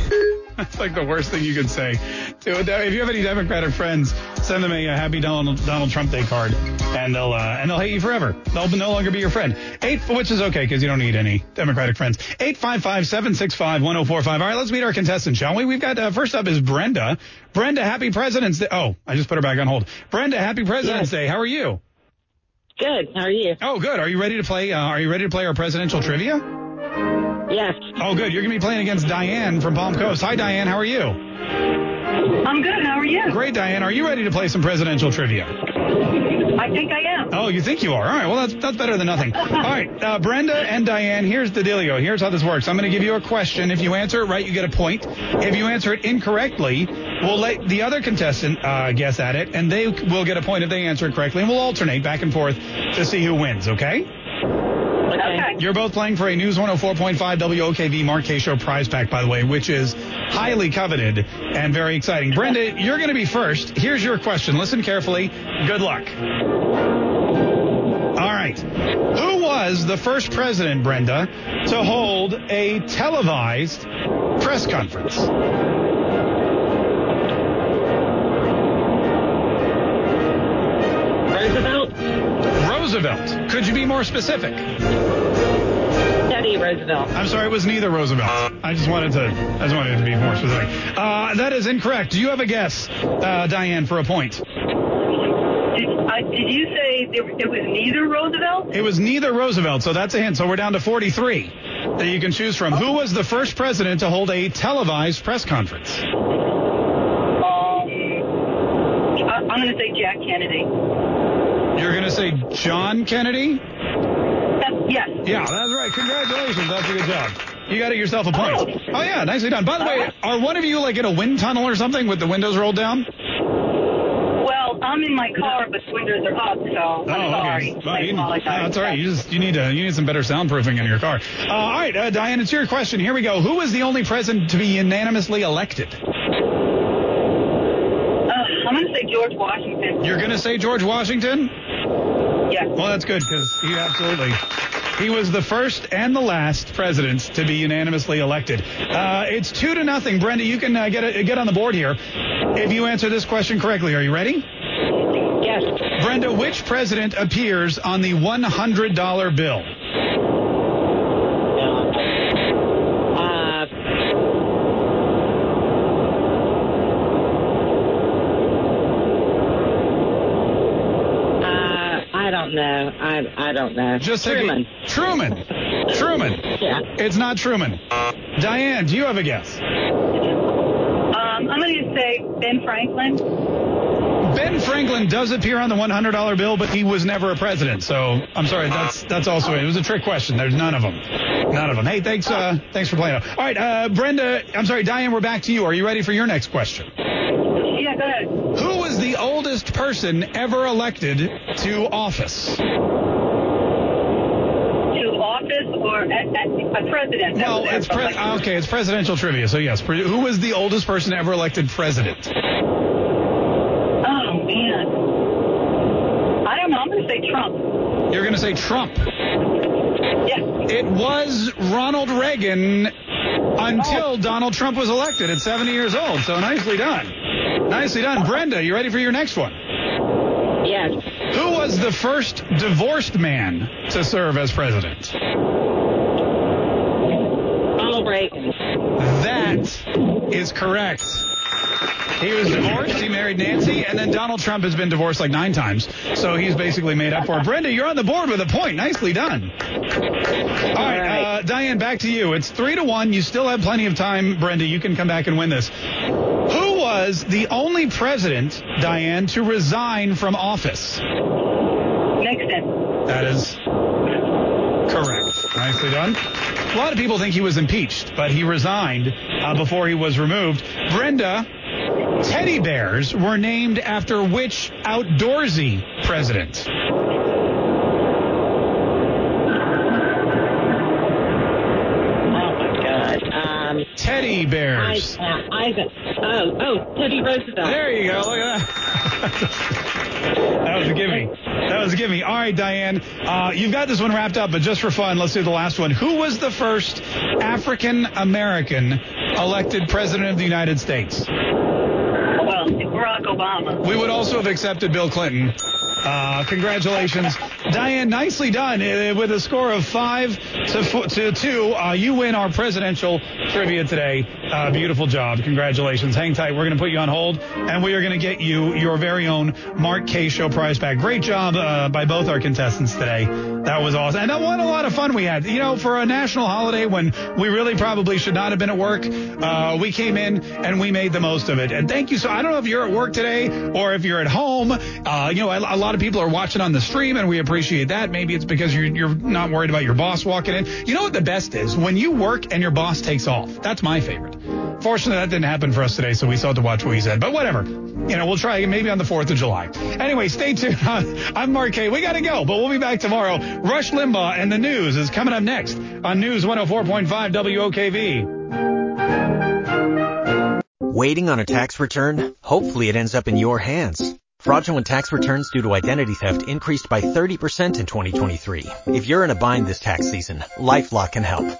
[laughs] That's like the worst thing you could say. To, if you have any Democratic friends, send them a, happy Donald, Donald Trump Day card, and they'll uh, and they'll hate you forever. They'll no longer be your friend. Eight, which is okay because you don't need any Democratic friends. Eight five five seven six five one zero four five. All right, let's meet our contestant, shall we? We've got uh, first up is Brenda. Brenda, happy President's Day. Oh, I just put her back on hold. Brenda, happy President's Day. How are you? Good. How are you? Oh, good. Are you ready to play? Uh, are you ready to play our presidential trivia? Yes. Oh, good. You're going to be playing against Diane from Palm Coast. Hi, Diane. How are you? I'm good. How are you? Great, Diane. Are you ready to play some presidential trivia? I think I am. Oh, you think you are? All right. Well, that's that's better than nothing. [laughs] All right, uh, Brenda and Diane. Here's the dealio. Here's how this works. I'm going to give you a question. If you answer it right, you get a point. If you answer it incorrectly, we'll let the other contestant uh, guess at it, and they will get a point if they answer it correctly, and we'll alternate back and forth to see who wins. Okay? You're both playing for a News 104.5 WOKV Mark K Show prize pack, by the way, which is highly coveted and very exciting. Brenda, you're going to be first. Here's your question. Listen carefully. Good luck. All right. Who was the first president, Brenda, to hold a televised press conference? Roosevelt? Roosevelt. Could you be more specific? Teddy Roosevelt. I'm sorry, it was neither Roosevelt. I just wanted to, I just wanted to be more specific. Uh, that is incorrect. Do you have a guess, uh, Diane, for a point? Did, uh, did you say it, it was neither Roosevelt? It was neither Roosevelt, so that's a hint. So we're down to 43 that you can choose from. Who was the first president to hold a televised press conference? Um, I, I'm going to say Jack Kennedy. You're going to say John Kennedy? Yes. Yeah, that's right. Congratulations. That's a good job. You got it yourself a point. Oh, yeah, nicely done. By the way, are one of you like in a wind tunnel or something with the windows rolled down? Well, I'm in my car, but the windows are up, so I'm sorry. Well, I you- no, that's all right. You just you need to you need some better soundproofing in your car. Uh, all right, uh, Diane, it's your question. Here we go. Who was the only president to be unanimously elected? Uh, I'm going to say George Washington. You're going to say George Washington? Well, that's good because he absolutely. He was the first and the last president to be unanimously elected. Uh, it's two to nothing. Brenda, you can uh, get a, get on the board here. If you answer this question correctly, are you ready? Yes. Brenda, which president appears on the $100 bill? Uh, uh, I don't know. I I don't know. Just say- Truman. Truman. Truman. Yeah. It's not Truman. Diane, do you have a guess? Um, I'm going to say Ben Franklin. Ben Franklin does appear on the $100 bill, but he was never a president. So I'm sorry, that's that's also it was a trick question. There's none of them, none of them. Hey, thanks uh, thanks for playing. All right, uh, Brenda, I'm sorry, Diane, we're back to you. Are you ready for your next question? Yeah, go ahead. Who was the oldest person ever elected to office? To office or a, a, president? Well, it's pre- ah, okay. It's presidential trivia. So yes, who was the oldest person ever elected president? Oh, man. I don't know. I'm going to say Trump. You're going to say Trump. Yeah. It was Ronald Reagan until oh. Donald Trump was elected at 70 years old. So nicely done. Nicely done. Brenda, you ready for your next one? Yes. Who was the first divorced man to serve as president? Ronald Reagan. That is correct. He was divorced. He married Nancy, and then Donald Trump has been divorced like nine times. So he's basically made up for it. Brenda, you're on the board with a point. Nicely done. All right, uh, Diane, back to you. It's three to one. You still have plenty of time, Brenda. You can come back and win this. Was the only president, Diane, to resign from office? Nixon. That is correct. Nicely done. A lot of people think he was impeached, but he resigned uh, before he was removed. Brenda, teddy bears were named after which outdoorsy president? Oh my God. Um. Teddy bears. I, uh, Ivan. Oh, oh, Teddy Roosevelt. There you go. Look at that. [laughs] that was a gimme. That was a gimme. All right, Diane. Uh, you've got this one wrapped up, but just for fun, let's do the last one. Who was the first African American elected president of the United States? Well, Barack Obama. We would also have accepted Bill Clinton. Uh, congratulations, Diane. Nicely done. Uh, with a score of five to, four, to two, uh, you win our presidential trivia today. Uh, beautiful job. Congratulations. Hang tight. We're going to put you on hold, and we are going to get you your very own Mark K Show prize back. Great job uh, by both our contestants today. That was awesome, and that what a lot of fun we had. You know, for a national holiday when we really probably should not have been at work, uh, we came in and we made the most of it. And thank you. So I don't know if you're at work today or if you're at home. you know, a, a lot of people are watching on the stream, and we appreciate that. Maybe it's because you're, you're not worried about your boss walking in. You know what the best is? When you work and your boss takes off. That's my favorite. Fortunately, that didn't happen for us today, so we still have to watch what he said. But whatever. You know, we'll try maybe on the 4th of July. Anyway, stay tuned. [laughs] I'm Mark K. We got to go, but we'll be back tomorrow. Rush Limbaugh and the news is coming up next on News 104.5 WOKV. Waiting on a tax return? Hopefully it ends up in your hands. Fraudulent tax returns due to identity theft increased by 30% in 2023. If you're in a bind this tax season, LifeLock can help.